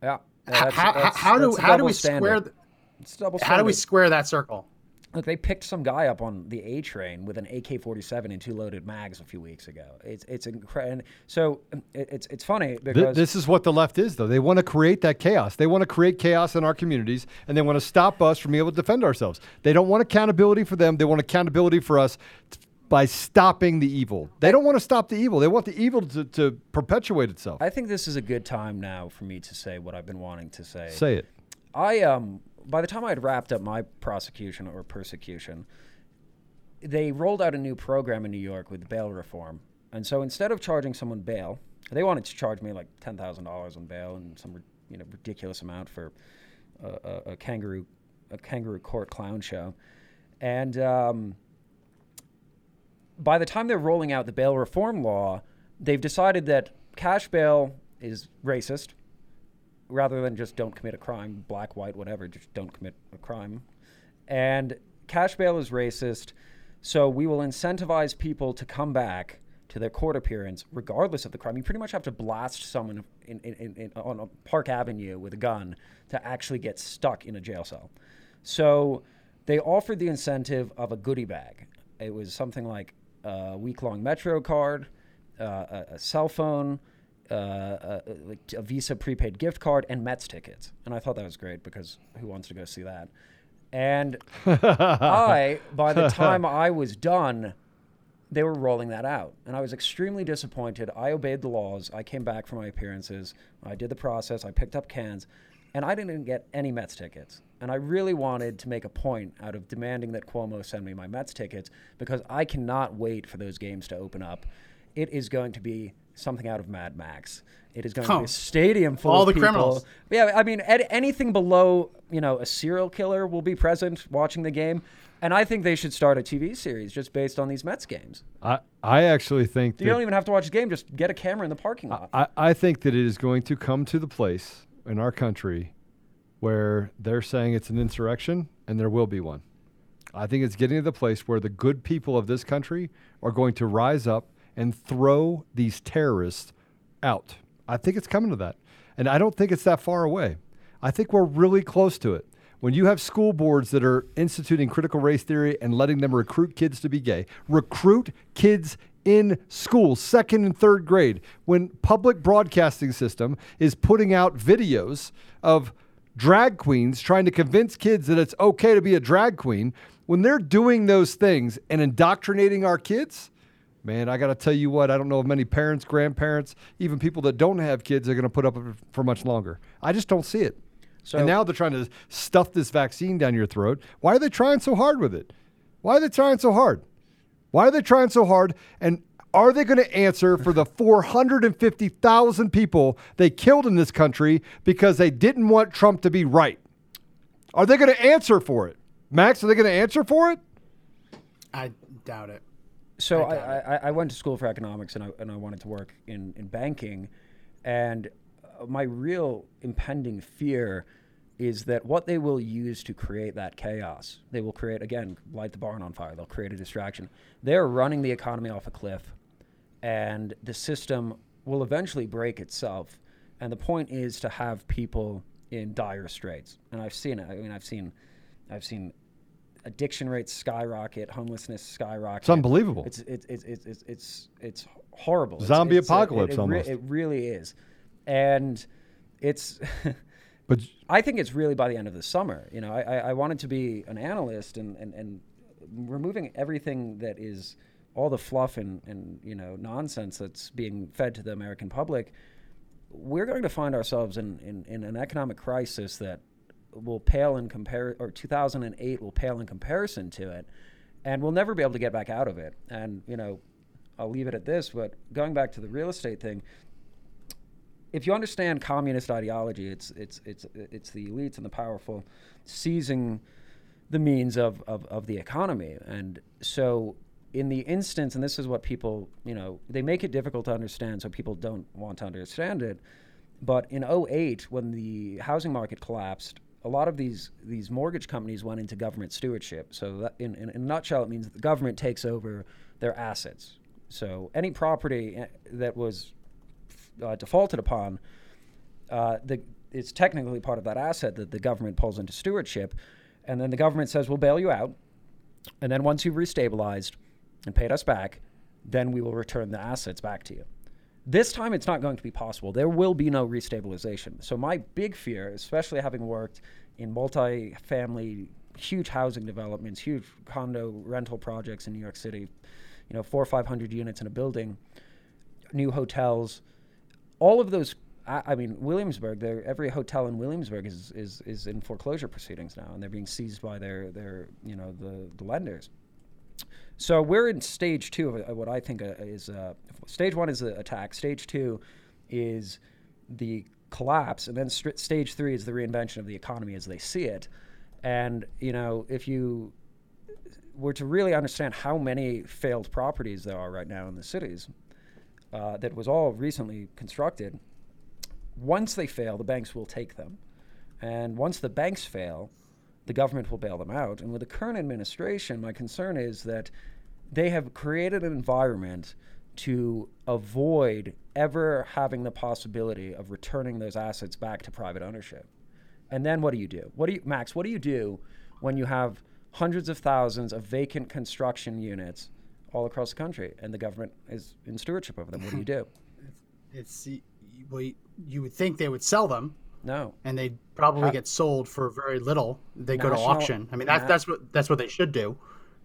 Yeah. H- That's- how, that's- how do that's a how do we square th- It's double how do we square that circle? Look, they picked some guy up on the A train with an AK-47 and two loaded mags a few weeks ago. It's it's incredible. So it, it's it's funny because this is what the left is, though. They want to create that chaos. They want to create chaos in our communities, and they want to stop us from being able to defend ourselves. They don't want accountability for them. They want accountability for us t- by stopping the evil. They don't want to stop the evil. They want the evil to, to perpetuate itself. I think this is a good time now for me to say what I've been wanting to say. Say it. I um by the time I had wrapped up my prosecution or persecution, they rolled out a new program in New York with bail reform. And so instead of charging someone bail, they wanted to charge me like ten thousand dollars on bail and some you know ridiculous amount for a, a, a kangaroo a kangaroo court clown show. And um, by the time they're rolling out the bail reform law, they've decided that cash bail is racist rather than just don't commit a crime, black, white, whatever, just don't commit a crime. And cash bail is racist, so we will incentivize people to come back to their court appearance regardless of the crime. You pretty much have to blast someone in, in, in, on a Park Avenue with a gun to actually get stuck in a jail cell. So they offered the incentive of a goodie bag. It was something like a week long Metro card, uh, a, a cell phone, uh, a, a Visa prepaid gift card, and Mets tickets. And I thought that was great because who wants to go see that? And [LAUGHS] I, by the time I was done, they were rolling that out. And I was extremely disappointed. I obeyed the laws. I came back for my appearances. I did the process. I picked up cans. And I didn't get any Mets tickets. And I really wanted to make a point out of demanding that Cuomo send me my Mets tickets because I cannot wait for those games to open up. It is going to be something out of Mad Max. It is going to be a stadium full All of the people. criminals. Yeah, I mean, ed- anything below, you know, a serial killer will be present watching the game. And I think they should start a TV series just based on these Mets games. I, I actually think You that don't even have to watch the game; just get a camera in the parking lot. I, I think that it is going to come to the place in our country where they're saying it's an insurrection and there will be one. I think it's getting to the place where the good people of this country are going to rise up and throw these terrorists out. I think it's coming to that. And I don't think it's that far away. I think we're really close to it. When you have school boards that are instituting critical race theory and letting them recruit kids to be gay, recruit kids in school, second and third grade, when public broadcasting system is putting out videos of drag queens trying to convince kids that it's okay to be a drag queen, when they're doing those things and indoctrinating our kids, man, I got to tell you what, I don't know if many parents, grandparents, even people that don't have kids are going to put up for much longer. I just don't see it. So- and now they're trying to stuff this vaccine down your throat. Why are they trying so hard with it? Why are they trying so hard? Why are they trying so hard? And are they going to answer for the [LAUGHS] 450,000 people they killed in this country because they didn't want Trump to be right? Are they going to answer for it? Max, are they going to answer for it? I doubt it. so I I, I, I went to school for economics and I, and I wanted to work in, in banking. And uh, my real impending fear is that what they will use to create that chaos, they will create, again, light the barn on fire. They'll create a distraction. They're running the economy off a cliff, and the system will eventually break itself. And the point is to have people in dire straits. And I've seen it. I mean, I've seen, I've seen addiction rates skyrocket, homelessness skyrocket. It's unbelievable. It's it's it's it's it's it's, it's horrible. Zombie it's, uh, apocalypse it, it, re- almost. it really is, and it's. [LAUGHS] But I think it's really by the end of the summer. You know, I, I, I wanted to be an analyst and, and, and removing everything that is all the fluff and, and you know nonsense that's being fed to the American public. We're going to find ourselves in, in, in an economic crisis that will pale in compare or 2008 will pale in comparison to it, and we'll never be able to get back out of it. And you know, I'll leave it at this. But going back to the real estate thing, if you understand communist ideology, it's it's it's it's the elites and the powerful seizing the means of, of, of the economy. And so in the instance, and this is what people, you know, they make it difficult to understand, so people don't want to understand it. But in 08, when the housing market collapsed, a lot of these these mortgage companies went into government stewardship. So in, in, in a nutshell, it means the government takes over their assets. So any property eh, that was uh, defaulted upon, uh, the, it's technically part of that asset that the government pulls into stewardship, and then the government says we'll bail you out, and then once you've restabilized and paid us back, then we will return the assets back to you. This time, it's not going to be possible. There will be no restabilization. So my big fear, especially having worked in multi-family, huge housing developments, huge condo rental projects in New York City, you know, four or five hundred units in a building, new hotels, all of those I, mean, Williamsburg. Every hotel in Williamsburg is, is is in foreclosure proceedings now, and they're being seized by their their you know the, the lenders. So we're in stage two of what I think uh, is uh, stage one is the attack. Stage two is the collapse, and then st- stage three is the reinvention of the economy as they see it. And you know, if you were to really understand how many failed properties there are right now in the cities, uh, that was all recently constructed. Once they fail, the banks will take them. And once the banks fail, the government will bail them out. And with the current administration, my concern is that they have created an environment to avoid ever having the possibility of returning those assets back to private ownership. And then what do you do? What do you, Max, what do you do when you have hundreds of thousands of vacant construction units all across the country, and the government is in stewardship over them. What do you do? [LAUGHS] It's well, you would think they would sell them. No, and they'd probably How? get sold for very little. They go to auction. I mean, that's that's what that's what they should do,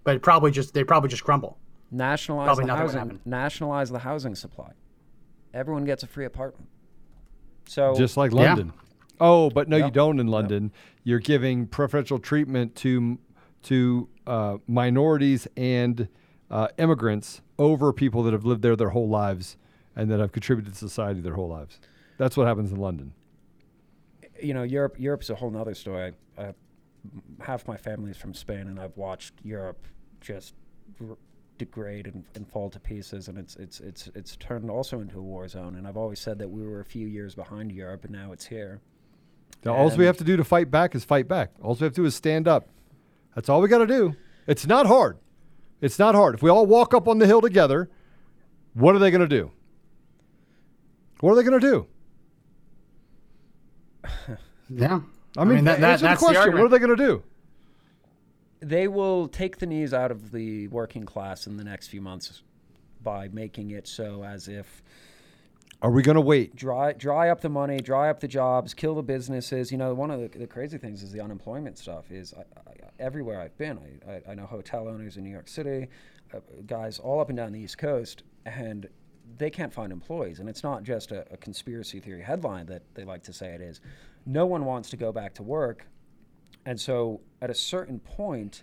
but probably just they probably just crumble. Nationalize probably the housing. Nationalize the housing supply. Everyone gets a free apartment. So just like London. Yeah. Oh, but no, yep. you don't in London. Yep. You're giving preferential treatment to to uh, minorities and uh, immigrants over people that have lived there their whole lives and that have contributed to society their whole lives. That's what happens in London. You know, Europe. Europe's a whole other story. I, I, half my family is from Spain, and I've watched Europe just r- degrade and, and, fall to pieces, and it's it's it's it's turned also into a war zone. And I've always said that we were a few years behind Europe, and now it's here. Now, all we have to do to fight back is fight back. All we have to do is stand up. That's all we got to do. It's not hard. It's not hard. If we all walk up on the hill together, what are they going to do? What are they going to do? [LAUGHS] yeah. I mean, I mean that, that, that's the question. The what are they going to do? They will take the knees out of the working class in the next few months by making it so as if are we going to wait? Dry, dry up the money, dry up the jobs, kill the businesses. You know, one of the, the crazy things is the unemployment stuff. Is I, I, everywhere I've been, I, I, know hotel owners in New York City, uh, guys all up and down the East Coast, and they can't find employees. And it's not just a, a conspiracy theory headline that they like to say it is. No one wants to go back to work, and so at a certain point,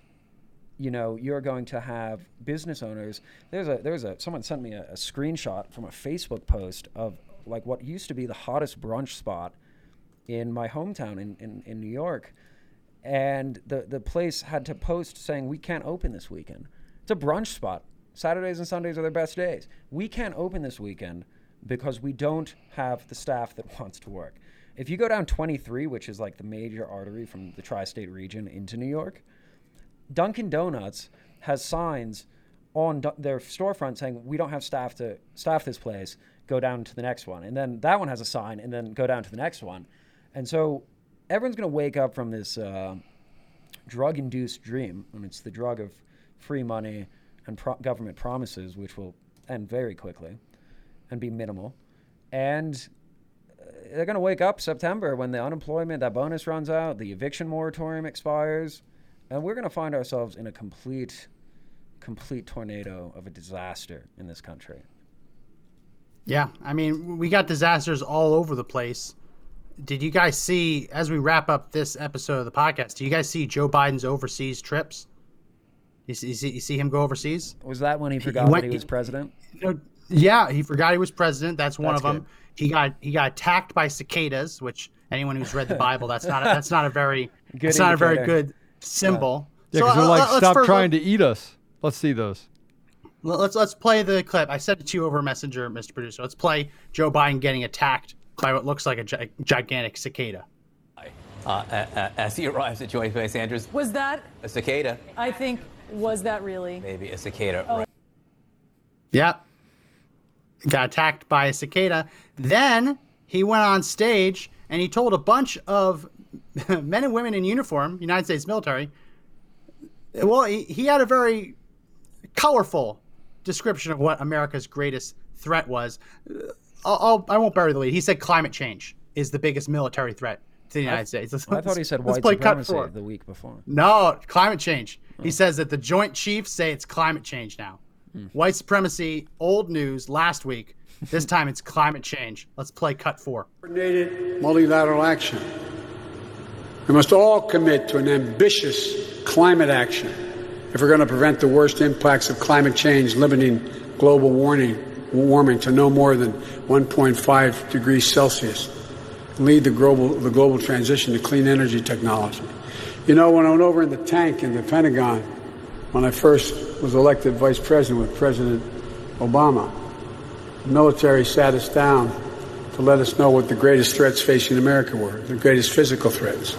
you know you're going to have business owners there's a there's a someone sent me a, a, screenshot from a facebook post of like what used to be the hottest brunch spot in my hometown in, in, in new york. And the, the place had to post saying we can't open this weekend. It's a brunch spot. Saturdays and sundays are their best days. We can't open this weekend because we don't have the staff that [LAUGHS] wants to work. If you go down 23 which is like the major artery from the tri-state region into new york Dunkin' Donuts has signs on their storefront saying we don't have staff to staff this place. Go down to the next one, and then that one has a sign, and then go down to the next one, and so everyone's going to wake up from this uh, drug-induced dream, and it's the drug of free money and pro- government promises, which will end very quickly and be minimal, and uh, they're going to wake up September when the unemployment that bonus runs out, the eviction moratorium expires and we're going to find ourselves in a complete, complete tornado of a disaster in this country. Yeah, I mean, we got disasters all over the place. Did you guys see, as we wrap up this episode of the podcast, do you guys see Joe Biden's overseas trips? You see, you see, you see him go overseas? Was that when he forgot he went, that he was president? You know, yeah, he forgot he was president. That's one that's of them. He got he got attacked by cicadas, which anyone who's read the Bible, that's not a, that's not a very [LAUGHS] good that's not a very good symbol. Yeah, because so, they're uh, like, uh, stop trying to eat us. Let's see those. Let's let's play the clip. I sent it to you over Messenger, Mr. Producer. Let's play Joe Biden getting attacked by what looks like a gi- gigantic cicada. Uh, a- a- as he arrives at Joint Base Andrews, Was that, a cicada, I think, was that really? maybe a cicada. Oh. right. Yep. Got attacked by a cicada. Then he went on stage and he told a bunch of [LAUGHS] men and women in uniform, United States military. Well, he, he had a very colorful description of what America's greatest threat was. Uh, I'll, I'll, I won't bury the lead. He said climate change is the biggest military threat to the United States. Let's- I thought he said white supremacy the week before. No, climate change. He says that the Joint Chiefs say it's climate change now. White supremacy, old news last week. This [LAUGHS] time it's climate change. Let's play cut four. coordinated multilateral action. We must all commit to an ambitious climate action if we're going to prevent the worst impacts of climate change, limiting global warming, warming to no more than 1.5 degrees Celsius, lead the global, the global transition to clean energy technology. You know, when I went over in the tank in the Pentagon, when I first was elected vice president with President Obama, the military sat us down to let us know what the greatest threats facing America were, the greatest physical threats.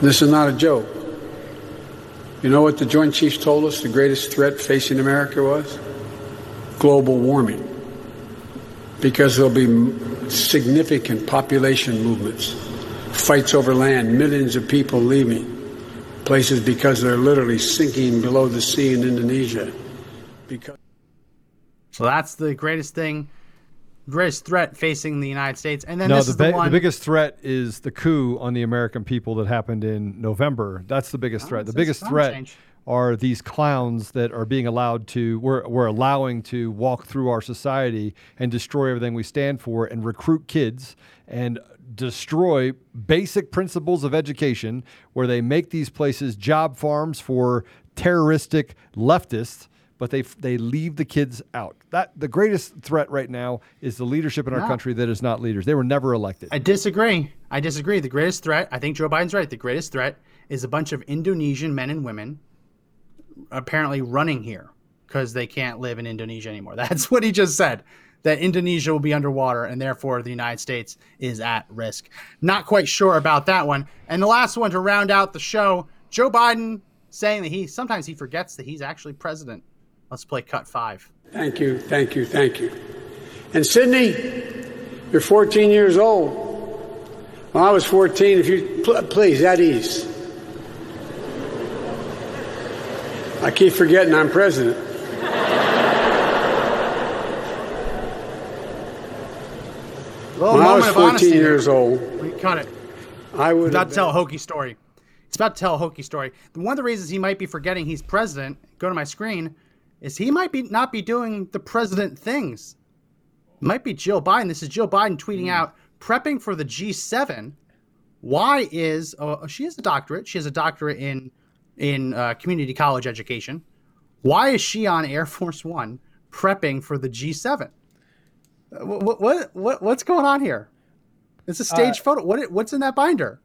This is not a joke. You know what the Joint Chiefs told us the greatest threat facing America was? Global warming. Because there'll be significant population movements, fights over land, millions of people leaving places because they're literally sinking below the sea in Indonesia. Because So that's the greatest thing, greatest threat facing the United States. And then No, this the, is the the biggest threat is the coup on the American people that happened in November. That's the biggest oh, threat. The biggest threat change. are these clowns that are being allowed to we're, we're allowing to walk through our society and destroy everything we stand for and recruit kids and destroy basic principles of education where they make these places job farms for terroristic leftists but they they leave the kids out that the greatest threat right now is the leadership in our No. country that is not leaders they were never elected I disagree. I disagree. The greatest threat, I think Joe Biden's right. The greatest threat is a bunch of Indonesian men and women apparently running here because they can't live in Indonesia anymore. [LAUGHS] That's what he just said. That Indonesia will be underwater and therefore the United States is at risk. Not quite sure about that one. And the last one to round out the show Joe Biden saying that he sometimes he forgets that he's actually president. Let's play cut five. Thank you, thank you, thank you. And Sydney, you're 14 years old. When I was 14, if you pl- please at ease. I keep forgetting I'm president. Little When I was 14 honesty there. years old, We cut it. I would about to tell a hokey story. It's about to tell a hokey story. One of the reasons he might be forgetting he's president, go to my screen, is he might be not be doing the president things. Might be Jill Biden. This is Jill Biden tweeting out prepping for the G7. Why is uh, she has a doctorate? She has a doctorate in in uh, community college education. Why is she on Air Force One prepping for the G7? What what what what's going on here? It's a stage photo. What what's in that binder?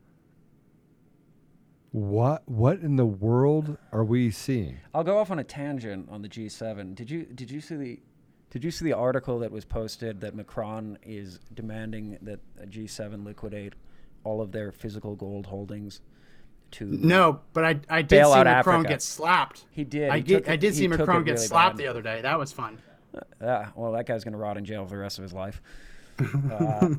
What what in the world are we seeing I'll go off on a tangent on the G7. Did you did you see the did you see the article that was posted that Macron is demanding that a G7 liquidate all of their physical gold holdings to No, but I I did see Macron Africa. get slapped. He did. I He did. took I did he see Macron it get really slapped bad. the other day. That was fun. Yeah, well, that guy's going to rot in jail for the rest of his life. Uh,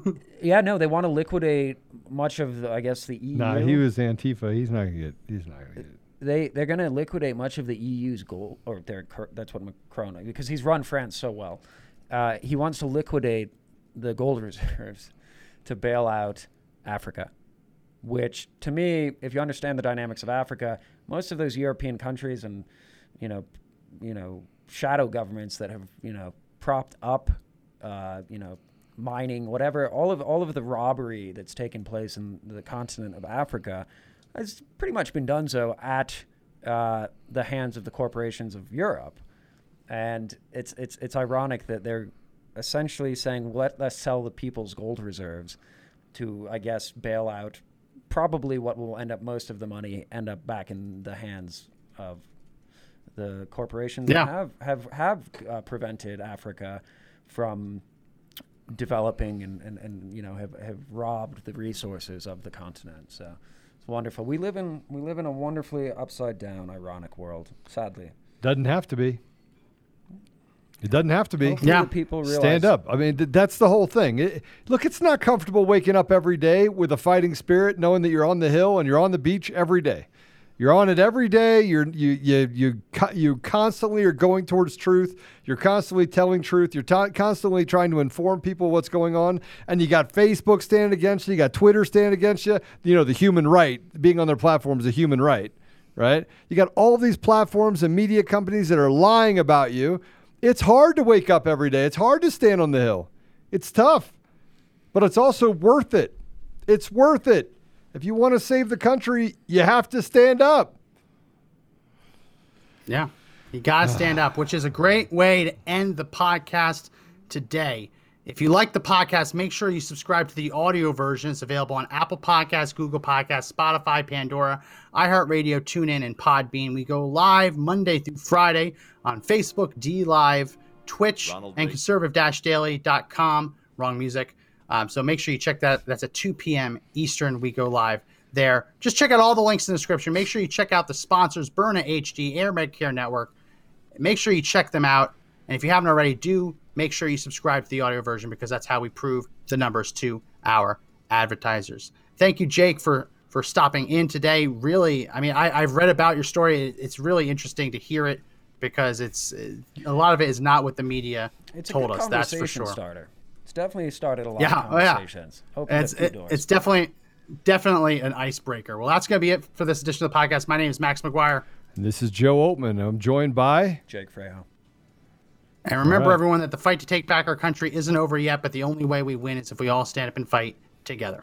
yeah, no, they want to liquidate much of, the, I guess, the EU. nah he was antifa he's not gonna get he's not gonna get They they're going to liquidate much of the EU's gold, or their that's what Macron because he's run France so well. Uh, he wants to liquidate the gold [LAUGHS] reserves to bail out Africa, which to me, if you understand the dynamics of Africa, most of those European countries and you know, you know, shadow governments that have you know propped up, uh, you know, mining, whatever, all of all of the robbery that's taken place in the continent of Africa has pretty much been done so at uh, the hands of the corporations of Europe, and it's it's it's ironic that they're essentially saying let us sell the people's gold reserves to I guess bail out probably what will end up most of the money end up back in the hands of The corporations Yeah. have have have uh, prevented Africa from developing and, and, and you know have, have robbed the resources of the continent. So it's wonderful. We live in we live in a wonderfully upside down, ironic world. Sadly, Doesn't have to be. It doesn't have to be. Hopefully Yeah. people realize Stand up. I mean, th- that's the whole thing. It- look, it's not comfortable waking up every day with a fighting spirit, knowing that you're on the hill and you're on the beach every day. You're on it every day. You're you you you you constantly are going towards truth. You're constantly telling truth. You're ta constantly trying to inform people what's going on. And you got Facebook standing against you. You got Twitter standing against you. You know the human right being on their platform is a human right, right? You got all these platforms and media companies that are lying about you. It's hard to wake up every day. It's hard to stand on the hill. It's tough, but it's also worth it. It's worth it. If you want to save the country, you have to stand up. Yeah. You got to [SIGHS] stand up, which is a great way to end the podcast today. If you like the podcast, make sure you subscribe to the audio version. It's available on Apple Podcasts, Google Podcasts, Spotify, Pandora, iHeartRadio, TuneIn, and Podbean. We go live Monday through Friday on Facebook, D Live, Twitch, Ronald and Reagan. conservative-daily.com. Wrong music. Um, so make sure you check that. That's at 2 p.m. Eastern. We go live there. Just check out all the links in the description. Make sure you check out the sponsors, Byrna HD, Air Med Care Network. Make sure you check them out. And if you haven't already, do make sure you subscribe to the audio version because that's how we prove the numbers to our advertisers. Thank you, Jake, for for stopping in today. Really, I mean, I, I've read about your story. It's really interesting to hear it because it's a lot of it is not what the media it's told us. That's for sure. starter. It's definitely started a lot Yeah, of oh, yeah. conversations. Opened And it's it- it's definitely definitely an icebreaker. Well, that's going to be it for this edition of the podcast. My name is Max McGuire. And this is Joe Oltmann. I'm joined by Jake Treijo. And remember, right. everyone, that the fight to take back our country isn't over yet, but the only way we win is if we all stand up and fight together.